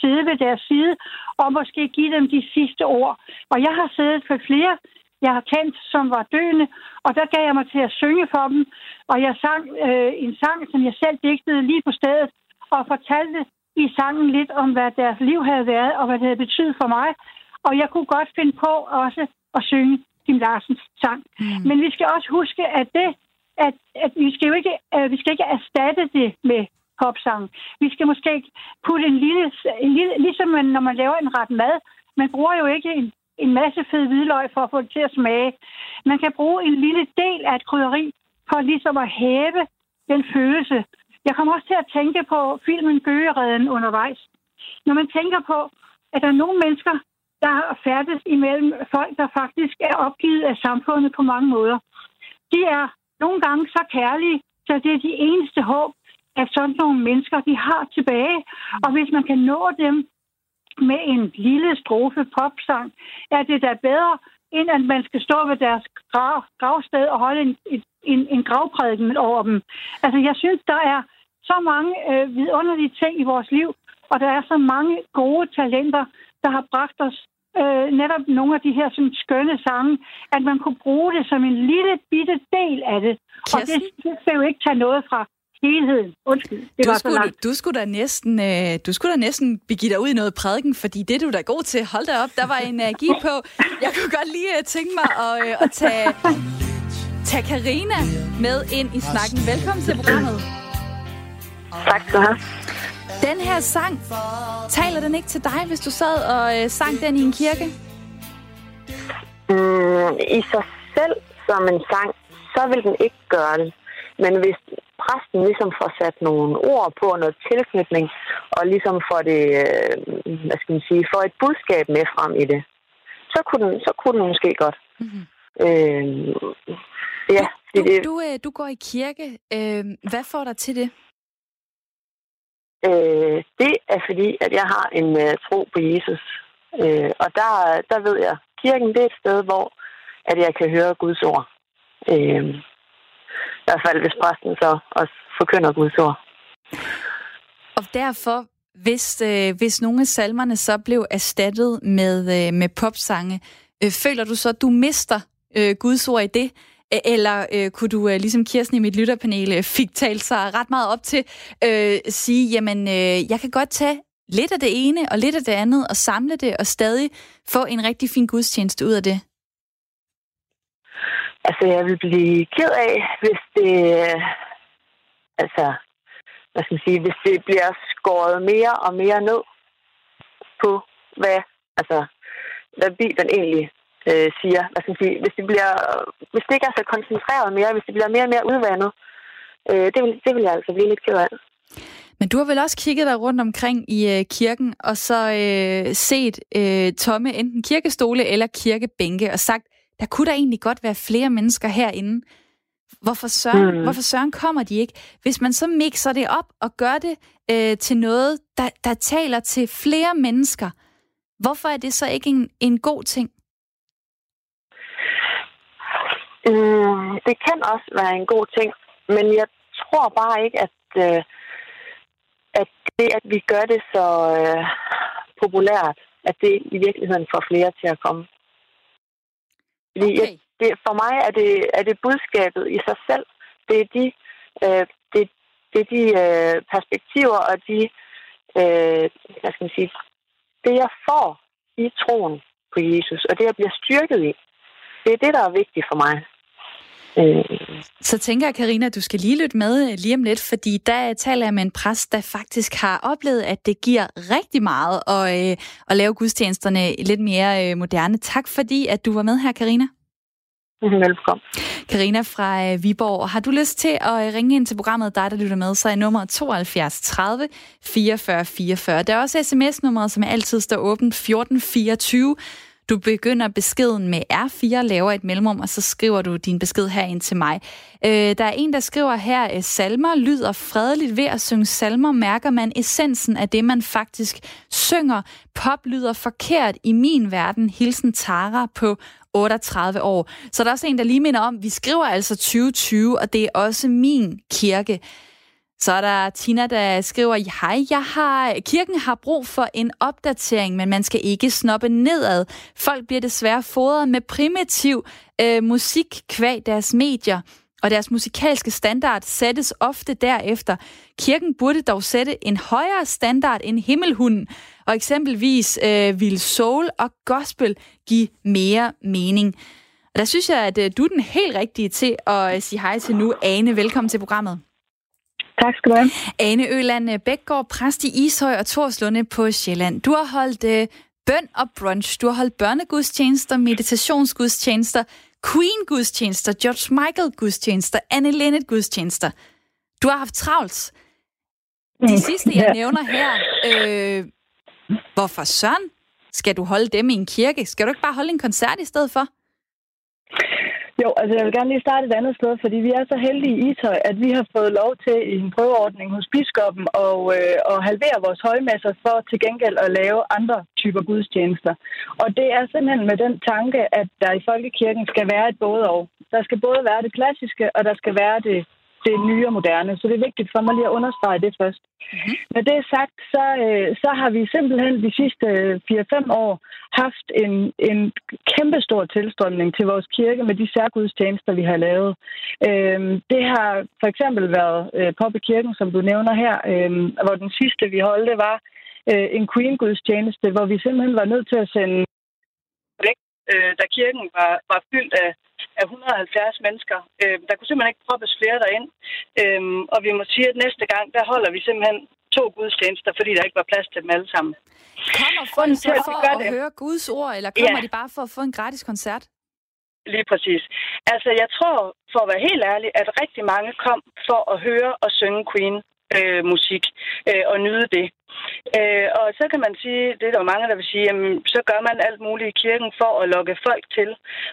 sidde ved deres side og måske give dem de sidste ord. Og jeg har siddet for flere, jeg har kendt, som var døende, og der gav jeg mig til at synge for dem, og jeg sang øh, en sang, som jeg selv digtede lige på stedet, og fortalte i sangen lidt om, hvad deres liv havde været, og hvad det havde betydet for mig. Og jeg kunne godt finde på også at synge Kim Larsens sang. Mm. Men vi skal også huske, at det, at, at vi skal jo ikke, uh, vi skal ikke erstatte det med popsang. Vi skal måske putte en lille, en lille ligesom man, når man laver en ret mad, man bruger jo ikke en, en masse fed hvidløg for at få det til at smage. Man kan bruge en lille del af et krydderi for ligesom at hæve den følelse. Jeg kommer også til at tænke på filmen Gøgeredden undervejs. Når man tænker på, at der er nogle mennesker, der har færdes imellem folk, der faktisk er opgivet af samfundet på mange måder. De er nogle gange så kærlige, så det er de eneste håb, at sådan nogle mennesker, de har tilbage. Og hvis man kan nå dem med en lille strofe popsang, er det da bedre, end at man skal stå ved deres grav, gravsted og holde en, en, en gravprædiken over dem. Altså, jeg synes, der er så mange øh, vidunderlige ting i vores liv, og der er så mange gode talenter, der har bragt os øh, netop nogle af de her sådan, skønne sange, at man kunne bruge det som en lille bitte del af det. Kirsten? Og det, det skal jo ikke tage noget fra helheden. Undskyld, det du var skulle, så langt. Du skulle, da næsten, øh, du skulle da næsten begive dig ud i noget prædiken, fordi det du er da god til. Hold da op, der var energi på. Jeg kunne godt lige uh, tænke mig at, uh, at tage, tage Karina med ind i snakken. Velkommen til programmet. Tak skal du have. Den her sang, taler den ikke til dig, hvis du sad og uh, sang den i en kirke? Mm, I sig selv som en sang, så vil den ikke gøre det. Men hvis præsten ligesom får sat nogle ord på og noget tilknytning, og ligesom får det, øh, hvad skal man sige, får et budskab med frem i det, så kunne den, så kunne den måske godt. Mm-hmm. Øh, ja, du, det, du, øh, du går i kirke. Øh, hvad får dig til det? Øh, det er fordi, at jeg har en uh, tro på Jesus. Øh, og der, der ved jeg, kirken det er et sted, hvor at jeg kan høre Guds ord. Øh, hvert fald hvis præsten så også forkynder Guds ord. Og derfor, hvis, øh, hvis nogle af salmerne så blev erstattet med, øh, med popsange, øh, føler du så, at du mister øh, Guds ord i det? Eller øh, kunne du, øh, ligesom Kirsten i mit lytterpanel, øh, fik talt sig ret meget op til, øh, sige, jamen, øh, jeg kan godt tage lidt af det ene og lidt af det andet, og samle det, og stadig få en rigtig fin gudstjeneste ud af det? Altså, jeg vil blive ked af, hvis det... Altså, hvad skal man sige, hvis det bliver skåret mere og mere ned på, hvad, altså, hvad Bibelen egentlig øh, siger. Hvad skal man sige, hvis, det bliver, hvis det ikke er så koncentreret mere, hvis det bliver mere og mere udvandet, øh, det, vil, det vil jeg altså blive lidt ked af. Men du har vel også kigget dig rundt omkring i øh, kirken, og så øh, set øh, tomme enten kirkestole eller kirkebænke, og sagt, der kunne der egentlig godt være flere mennesker herinde. Hvorfor søren, mm. hvorfor søren kommer de ikke? Hvis man så mixer det op og gør det øh, til noget, der, der taler til flere mennesker, hvorfor er det så ikke en, en god ting? Mm, det kan også være en god ting, men jeg tror bare ikke, at, øh, at det, at vi gør det så øh, populært, at det i virkeligheden får flere til at komme. Fordi okay. jeg, det, for mig er det, er det budskabet i sig selv. Det er de, øh, det, det er de øh, perspektiver og de, øh, hvad skal man sige, det jeg får i troen på Jesus, og det jeg bliver styrket i. Det er det, der er vigtigt for mig. Så tænker jeg, Karina, at du skal lige lytte med øh, lige om lidt, fordi der taler jeg med en præst, der faktisk har oplevet, at det giver rigtig meget at, øh, at lave gudstjenesterne lidt mere øh, moderne. Tak fordi, at du var med her, Karina. Velkommen. Karina fra øh, Viborg, har du lyst til at øh, ringe ind til programmet, dig der lytter med, så er nummeret 72 30 44 44. Der er også sms-nummeret, som altid står åbent 1424. Du begynder beskeden med R4, laver et mellemrum, og så skriver du din besked herind til mig. Øh, der er en, der skriver her, øh, salmer lyder fredeligt ved at synge salmer, mærker man essensen af det, man faktisk synger. Pop lyder forkert i min verden. Hilsen Tara på 38 år. Så der er også en, der lige minder om, vi skriver altså 2020, og det er også min kirke. Så er der Tina, der skriver, hej, jeg har, kirken har brug for en opdatering, men man skal ikke snoppe nedad. Folk bliver desværre fodret med primitiv øh, musik kvæg deres medier, og deres musikalske standard sættes ofte derefter. Kirken burde dog sætte en højere standard end himmelhunden, og eksempelvis øh, vil soul og gospel give mere mening. Og der synes jeg, at øh, du er den helt rigtige til at øh, sige hej til nu. Ane, velkommen til programmet. Tak skal du have. Ane Øland Bækgaard, præst i Ishøj og Torslunde på Sjælland. Du har holdt øh, bøn og brunch. Du har holdt børnegudstjenester, meditationsgudstjenester, Queen-gudstjenester, George Michael-gudstjenester, Anne Linnet-gudstjenester. Du har haft travlt. De mm, sidste, jeg nævner her, øh, hvorfor søren skal du holde dem i en kirke? Skal du ikke bare holde en koncert i stedet for? Jo, altså jeg vil gerne lige starte et andet sted, fordi vi er så heldige i Ishøj, at vi har fået lov til i en prøveordning hos biskoppen og, øh, at halvere vores højmesser for til gengæld at lave andre typer gudstjenester. Og det er simpelthen med den tanke, at der i folkekirken skal være et både og. Der skal både være det klassiske, og der skal være det det nye og moderne. Så det er vigtigt for mig lige at understrege det først. Mm-hmm. Når det er sagt, så, øh, så har vi simpelthen de sidste 4-5 år haft en, en kæmpestor tilstrømning til vores kirke med de særgudstjenester, vi har lavet. Øh, det har for eksempel været øh, Poppe Kirken, som du nævner her, øh, hvor den sidste, vi holdte, var øh, en Queen-gudstjeneste, hvor vi simpelthen var nødt til at sende øh, da kirken var, var fyldt af af 170 mennesker. Øh, der kunne simpelthen ikke proppes flere derind. Øh, og vi må sige, at næste gang, der holder vi simpelthen to gudstjenester, fordi der ikke var plads til dem alle sammen. Kommer folk så for at, at høre Guds ord, eller kommer ja. de bare for at få en gratis koncert? Lige præcis. Altså, jeg tror, for at være helt ærlig, at rigtig mange kom for at høre og synge Queen øh, musik øh, og nyde det. Øh, og så kan man sige, det er der jo mange, der vil sige, jamen, så gør man alt muligt i kirken for at lokke folk til.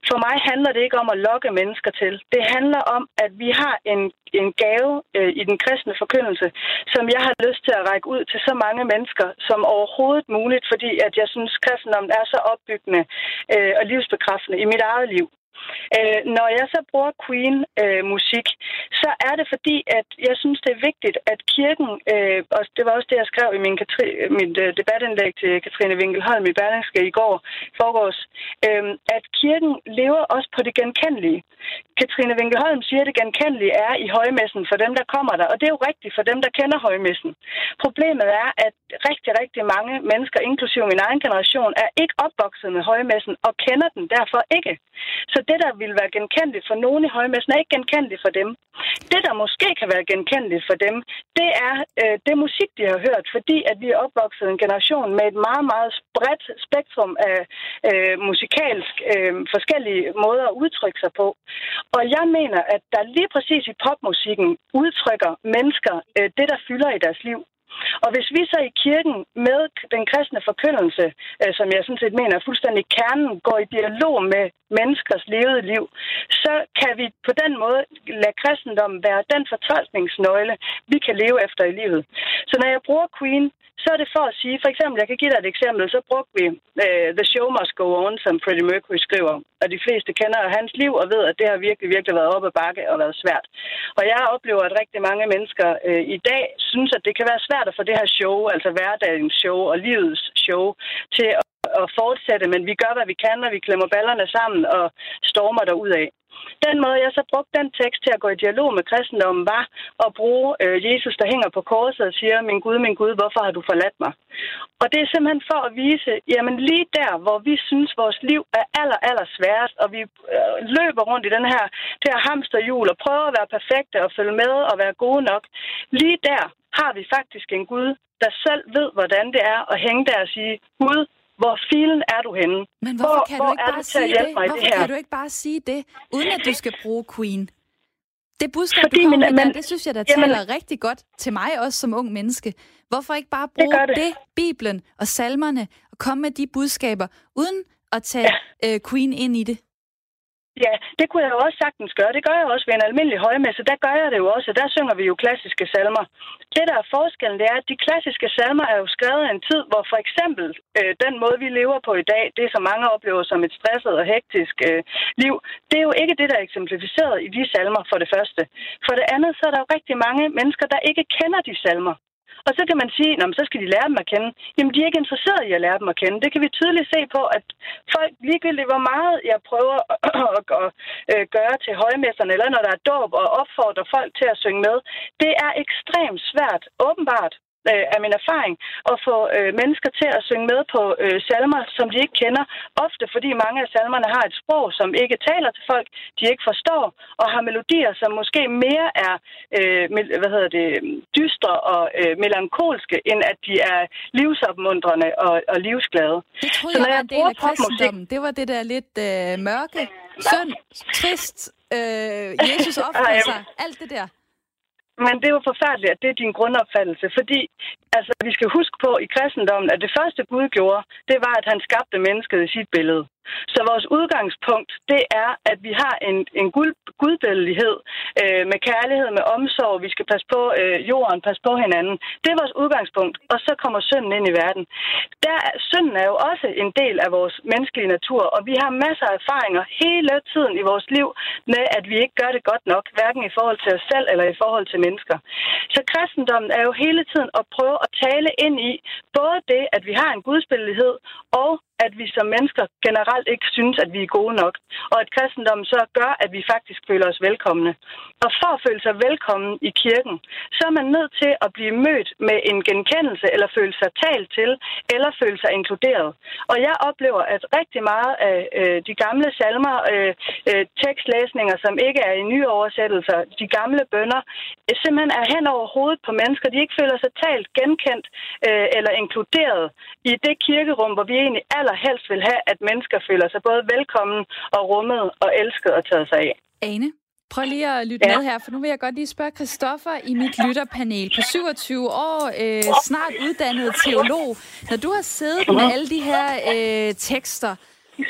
For mig handler det ikke om at lokke mennesker til. Det handler om, at vi har en, en gave øh, i den kristne forkyndelse, som jeg har lyst til at række ud til så mange mennesker som overhovedet muligt, fordi at jeg synes, kristendommen er så opbyggende øh, og livsbekræftende i mit eget liv. Øh, når jeg så bruger Queen-musik, øh, så er det fordi, at jeg synes, det er vigtigt, at kirken, øh, og det var også det, jeg skrev i min Katri, mit øh, debatindlæg til Katrine Winkelholm i Berlingske i går, forgårs, øh, at kirken lever også på det genkendelige. Katrine Winkelholm siger, at det genkendelige er i højmessen for dem, der kommer der, og det er jo rigtigt for dem, der kender højmessen. Problemet er, at rigtig, rigtig mange mennesker, inklusive min egen generation, er ikke opvokset med højmessen og kender den derfor ikke. Så det, der vil være genkendeligt for nogen i højmessen, er ikke genkendeligt for dem. Det, der måske kan være genkendeligt for dem, det er øh, det musik, de har hørt, fordi at vi er opvokset en generation med et meget, meget bredt spektrum af øh, musikalsk øh, forskellige måder at udtrykke sig på. Og jeg mener, at der lige præcis i popmusikken udtrykker mennesker øh, det, der fylder i deres liv. Og hvis vi så i kirken med den kristne forkyndelse, øh, som jeg sådan set mener er fuldstændig kernen, går i dialog med menneskers levede liv, så kan vi på den måde lade kristendommen være den fortolkningsnøgle, vi kan leve efter i livet. Så når jeg bruger Queen, så er det for at sige, for eksempel, jeg kan give dig et eksempel, så brugte vi uh, The Show Must Go On, som Freddie Mercury skriver, og de fleste kender hans liv og ved, at det har virkelig, virkelig været op ad bakke og været svært. Og jeg oplever, at rigtig mange mennesker uh, i dag synes, at det kan være svært at få det her show, altså hverdagens show og livets show, til at at fortsætte, men vi gør, hvad vi kan, og vi klemmer ballerne sammen og stormer af. Den måde, jeg så brugte den tekst til at gå i dialog med kristendommen, var at bruge øh, Jesus, der hænger på korset og siger, min Gud, min Gud, hvorfor har du forladt mig? Og det er simpelthen for at vise, jamen lige der, hvor vi synes, vores liv er aller, aller sværest, og vi øh, løber rundt i den her, det her hamsterhjul og prøver at være perfekte og følge med og være gode nok, lige der har vi faktisk en Gud, der selv ved, hvordan det er at hænge der og sige, Gud, hvor filen er du henne? Men hvorfor hvor, kan du ikke bare sige det? Hvorfor det her? kan du ikke bare sige det, uden at du skal bruge Queen? Det budskab, Fordi, du kommer med der, det synes jeg, der jamen, taler rigtig godt til mig også som ung menneske. Hvorfor ikke bare bruge det, det. det Bibelen og salmerne, og komme med de budskaber, uden at tage ja. uh, Queen ind i det? Ja, det kunne jeg jo også sagtens gøre. Det gør jeg også ved en almindelig højmesse. Der gør jeg det jo også, der synger vi jo klassiske salmer. Det, der er forskellen, det er, at de klassiske salmer er jo skrevet i en tid, hvor for eksempel øh, den måde, vi lever på i dag, det som mange oplever som et stresset og hektisk øh, liv, det er jo ikke det, der er eksemplificeret i de salmer for det første. For det andet, så er der jo rigtig mange mennesker, der ikke kender de salmer. Og så kan man sige, at så skal de lære dem at kende. Jamen, de er ikke interesserede i at lære dem at kende. Det kan vi tydeligt se på, at folk ligegyldigt, hvor meget jeg prøver at øh, gøre til højmesterne, eller når der er dåb og opfordrer folk til at synge med, det er ekstremt svært, åbenbart, øh, af min erfaring, at få øh, mennesker til at synge med på øh, salmer, som de ikke kender. Ofte fordi mange af salmerne har et sprog, som ikke taler til folk, de ikke forstår, og har melodier, som måske mere er øh, hvad hedder det, dystre og øh, melankolske, end at de er livsopmuntrende og, og livsglade. Det troede Så, jeg var en del af kristendommen. Det var det der lidt øh, mørke, synd, trist, øh, Jesus offrer sig, alt det der. Men det er jo forfærdeligt, at det er din grundopfattelse, fordi altså, vi skal huske på i kristendommen, at det første Gud gjorde, det var, at han skabte mennesket i sit billede. Så vores udgangspunkt, det er, at vi har en, en gud, gudbilledighed øh, med kærlighed, med omsorg. Vi skal passe på øh, jorden, passe på hinanden. Det er vores udgangspunkt. Og så kommer synden ind i verden. Der, synden er jo også en del af vores menneskelige natur, og vi har masser af erfaringer hele tiden i vores liv med, at vi ikke gør det godt nok, hverken i forhold til os selv eller i forhold til mennesker. Så kristendommen er jo hele tiden at prøve at tale ind i både det, at vi har en gudsbilledighed, og at vi som mennesker generelt ikke synes, at vi er gode nok. Og at kristendommen så gør, at vi faktisk føler os velkomne. Og for at føle sig velkommen i kirken, så er man nødt til at blive mødt med en genkendelse, eller føle sig talt til, eller føle sig inkluderet. Og jeg oplever, at rigtig meget af øh, de gamle salmer, øh, øh, tekstlæsninger, som ikke er i nye oversættelser, de gamle bønder, øh, simpelthen er hen over hovedet på mennesker, de ikke føler sig talt, genkendt øh, eller inkluderet i det kirkerum, hvor vi egentlig aller allerhelst vil have, at mennesker føler sig både velkommen og rummet og elsket og taget sig af. Ane, Prøv lige at lytte ja. med her, for nu vil jeg godt lige spørge Christoffer i mit lytterpanel på 27 år, øh, snart uddannet teolog. Når du har siddet med alle de her øh, tekster,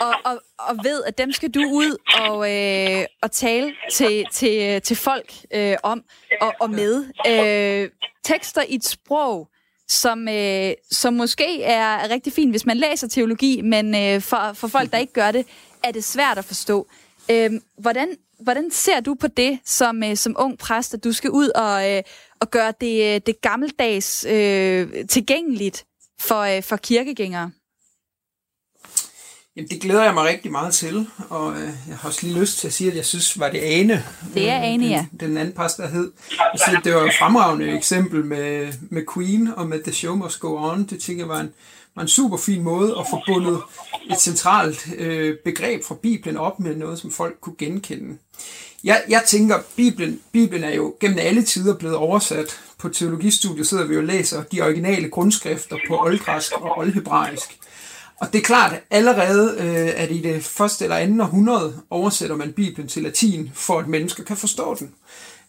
og, og, og ved, at dem skal du ud og, øh, og tale til, til, til folk øh, om og, og med. Øh, tekster i et sprog, som, øh, som måske er rigtig fint, hvis man læser teologi, men øh, for, for folk, der ikke gør det, er det svært at forstå. Øh, hvordan, hvordan ser du på det som, øh, som ung præst, at du skal ud og, øh, og gøre det, øh, det gammeldags øh, tilgængeligt for, øh, for kirkegængere? Jamen, det glæder jeg mig rigtig meget til, og øh, jeg har også lige lyst til at sige, at jeg synes, var det Ane. Det er Ane, ja. Den, den anden præst, der hed. Jeg synes, det var et fremragende eksempel med, med Queen og med The Show Must Go On. Det tænker jeg var en, var en super fin måde at få bundet et centralt øh, begreb fra Bibelen op med noget, som folk kunne genkende. Jeg, jeg tænker, Bibelen, Bibelen er jo gennem alle tider blevet oversat. På teologistudiet sidder vi og læser de originale grundskrifter på oldgræsk og oldhebraisk. Og det er klart, at allerede øh, at i det første eller andet århundrede oversætter man Bibelen til latin, for at mennesker kan forstå den.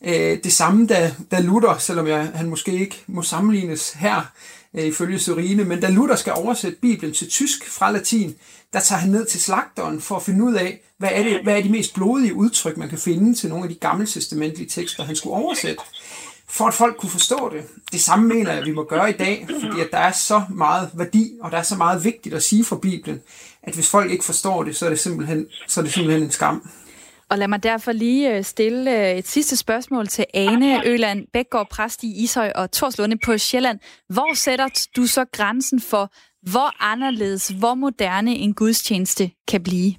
Øh, det samme da, da Luther, selvom jeg, han måske ikke må sammenlignes her, øh, ifølge Sørine, men da Luther skal oversætte Bibelen til tysk fra latin, der tager han ned til slagteren for at finde ud af, hvad er, det, hvad er de mest blodige udtryk, man kan finde til nogle af de gamle testamentlige tekster, han skulle oversætte for at folk kunne forstå det. Det samme mener jeg, at vi må gøre i dag, fordi at der er så meget værdi, og der er så meget vigtigt at sige fra Bibelen, at hvis folk ikke forstår det, så er det simpelthen, så er det simpelthen en skam. Og lad mig derfor lige øh, stille øh, et sidste spørgsmål til Ane Øland Bækgaard, præst i Ishøj og Torslunde på Sjælland. Hvor sætter du så grænsen for, hvor anderledes, hvor moderne en gudstjeneste kan blive?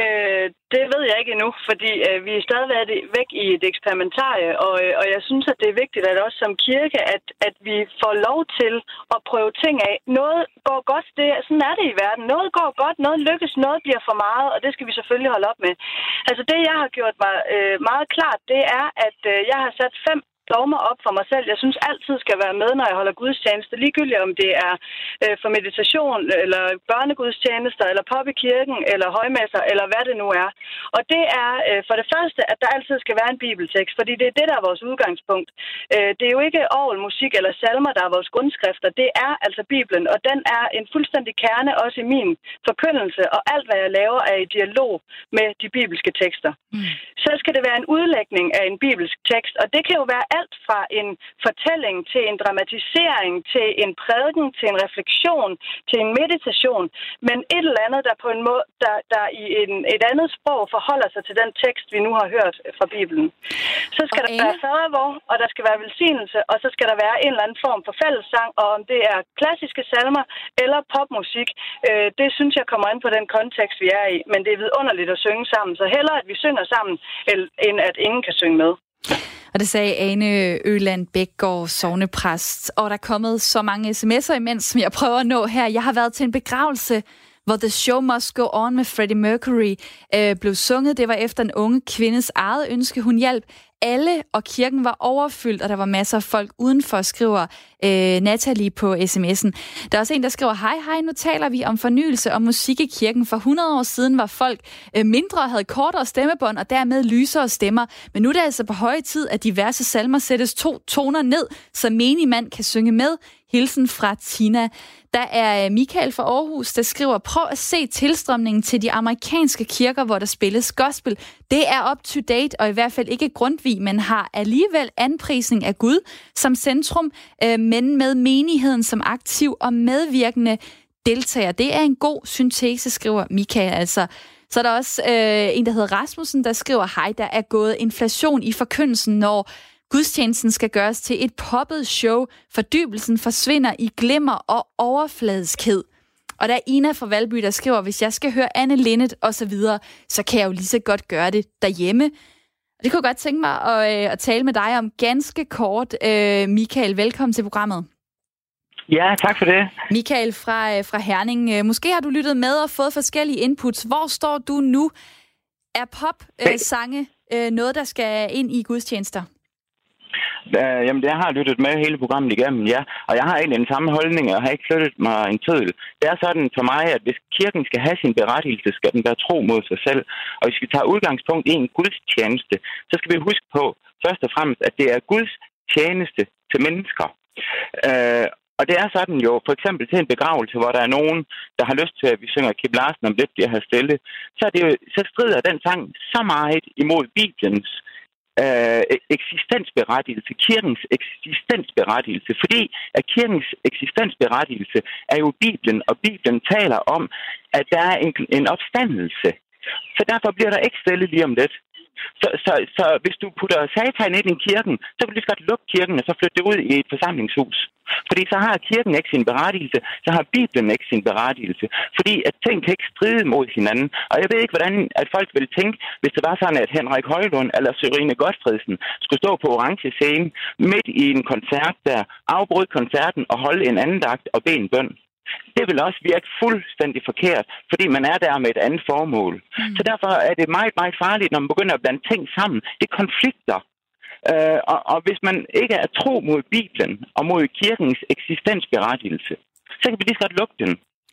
Øh, det ved jeg ikke endnu, fordi øh, vi er stadigvæk væk i et eksperimentarie, og, øh, og jeg synes, at det er vigtigt, at også som kirke, at, at vi får lov til at prøve ting af. Noget går godt, det, sådan er det i verden. Noget går godt, noget lykkes, noget bliver for meget, og det skal vi selvfølgelig holde op med. Altså det, jeg har gjort mig øh, meget klart, det er, at øh, jeg har sat fem dogmer op for mig selv. Jeg synes altid skal være med, når jeg holder gudstjeneste, ligegyldigt om det er øh, for meditation, eller børnegudstjenester, eller pop i kirken, eller højmesser, eller hvad det nu er. Og det er øh, for det første, at der altid skal være en bibeltekst, fordi det er det, der er vores udgangspunkt. Øh, det er jo ikke orgel, musik eller salmer, der er vores grundskrifter. Det er altså Bibelen, og den er en fuldstændig kerne også i min forkyndelse, og alt, hvad jeg laver, er i dialog med de bibelske tekster. Mm. Så skal det være en udlægning af en bibelsk tekst, og det kan jo være alt fra en fortælling til en dramatisering, til en prædiken, til en refleksion, til en meditation, men et eller andet, der på en måde, der, der i en, et andet sprog forholder sig til den tekst, vi nu har hørt fra Bibelen. Så skal okay. der være fadervor, og der skal være velsignelse, og så skal der være en eller anden form for fællessang, og om det er klassiske salmer eller popmusik, øh, det synes jeg kommer ind på den kontekst, vi er i. Men det er vidunderligt at synge sammen, så hellere at vi synger sammen, end at ingen kan synge med. Og det sagde Ane Øland Bækgaard, sovnepræst. Og der er kommet så mange sms'er imens, som jeg prøver at nå her. Jeg har været til en begravelse, hvor The Show Must Go On med Freddie Mercury øh, blev sunget. Det var efter en unge kvindes eget ønske. Hun hjalp alle, og kirken var overfyldt, og der var masser af folk udenfor, skriver øh, Natalie på sms'en. Der er også en, der skriver, hej hej, nu taler vi om fornyelse og musik i kirken. For 100 år siden var folk øh, mindre og havde kortere stemmebånd, og dermed lysere stemmer. Men nu er det altså på høje tid, at diverse salmer sættes to toner ned, så menig mand kan synge med. Hilsen fra Tina. Der er øh, Michael fra Aarhus, der skriver, prøv at se tilstrømningen til de amerikanske kirker, hvor der spilles gospel. Det er up to date, og i hvert fald ikke Grundtvig, men har alligevel anprisning af Gud som centrum, øh, men med menigheden som aktiv og medvirkende deltager. Det er en god syntese, skriver Michael altså. Så er der også øh, en, der hedder Rasmussen, der skriver, hej, der er gået inflation i forkyndelsen, når Gudstjenesten skal gøres til et poppet show. Fordybelsen forsvinder i glimmer og overfladiskhed. Og der er Ina fra Valby, der skriver, hvis jeg skal høre Anne Linnet og så videre, så kan jeg jo lige så godt gøre det derhjemme. Og det kunne jeg godt tænke mig at, øh, at tale med dig om ganske kort. Øh, Michael, velkommen til programmet. Ja, tak for det. Michael fra, øh, fra Herning. Øh, måske har du lyttet med og fået forskellige inputs. Hvor står du nu? Er pop-sange øh, noget, der skal ind i gudstjenester? Øh, jamen, jeg har lyttet med hele programmet igennem, ja. Og jeg har egentlig den samme holdning, og har ikke flyttet mig en tødel. Det er sådan for mig, at hvis kirken skal have sin berettigelse, skal den være tro mod sig selv. Og hvis vi tager udgangspunkt i en gudstjeneste, så skal vi huske på, først og fremmest, at det er Guds tjeneste til mennesker. Øh, og det er sådan jo, for eksempel til en begravelse, hvor der er nogen, der har lyst til, at vi synger Kip Larsen om lidt bliver her stille, så, er det jo, så strider den sang så meget imod Bibelens øh, Øh, eksistensberettigelse, kirkens eksistensberettigelse, fordi at kirkens eksistensberettigelse er jo Bibelen, og Bibelen taler om, at der er en, en opstandelse. Så derfor bliver der ikke stille lige om lidt. Så, så, så hvis du putter satan ind i kirken, så kan du lige så godt lukke kirken, og så flytte det ud i et forsamlingshus. Fordi så har kirken ikke sin berettigelse, så har Bibelen ikke sin berettigelse. Fordi at ting kan ikke stride mod hinanden. Og jeg ved ikke, hvordan at folk ville tænke, hvis det var sådan, at Henrik Højlund eller Sørine Godfredsen skulle stå på orange scene midt i en koncert der, afbryde koncerten og holde en anden dagt og bede en bøn det vil også virke fuldstændig forkert, fordi man er der med et andet formål. Mm. Så derfor er det meget, meget farligt, når man begynder at blande ting sammen. Det er konflikter. Øh, og, og hvis man ikke er tro mod Bibelen og mod kirkens eksistensberettigelse, så kan vi lige så godt lukke den.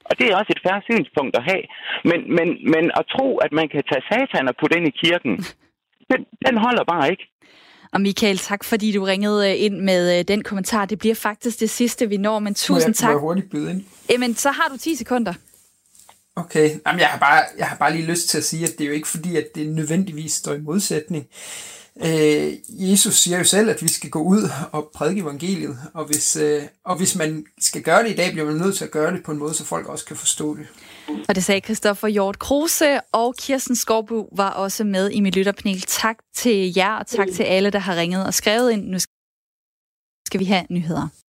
Og det er også et færre synspunkt at have. Men, men, men at tro, at man kan tage satan og putte ind i kirken, den, den holder bare ikke. Og Michael, tak fordi du ringede øh, ind med øh, den kommentar. Det bliver faktisk det sidste, vi når, men tusind må jeg, tak. Må jeg hurtigt byde ind? Jamen, så har du 10 sekunder. Okay, Jamen, jeg, har bare, jeg har bare lige lyst til at sige, at det er jo ikke fordi, at det nødvendigvis står i modsætning. Øh, Jesus siger jo selv, at vi skal gå ud og prædike evangeliet, og hvis, øh, og hvis man skal gøre det i dag, bliver man nødt til at gøre det på en måde, så folk også kan forstå det. Og det sagde Christoffer Hjort Kruse, og Kirsten Skorbu var også med i mit lytterpanel. Tak til jer, og tak til alle, der har ringet og skrevet ind. Nu skal vi have nyheder.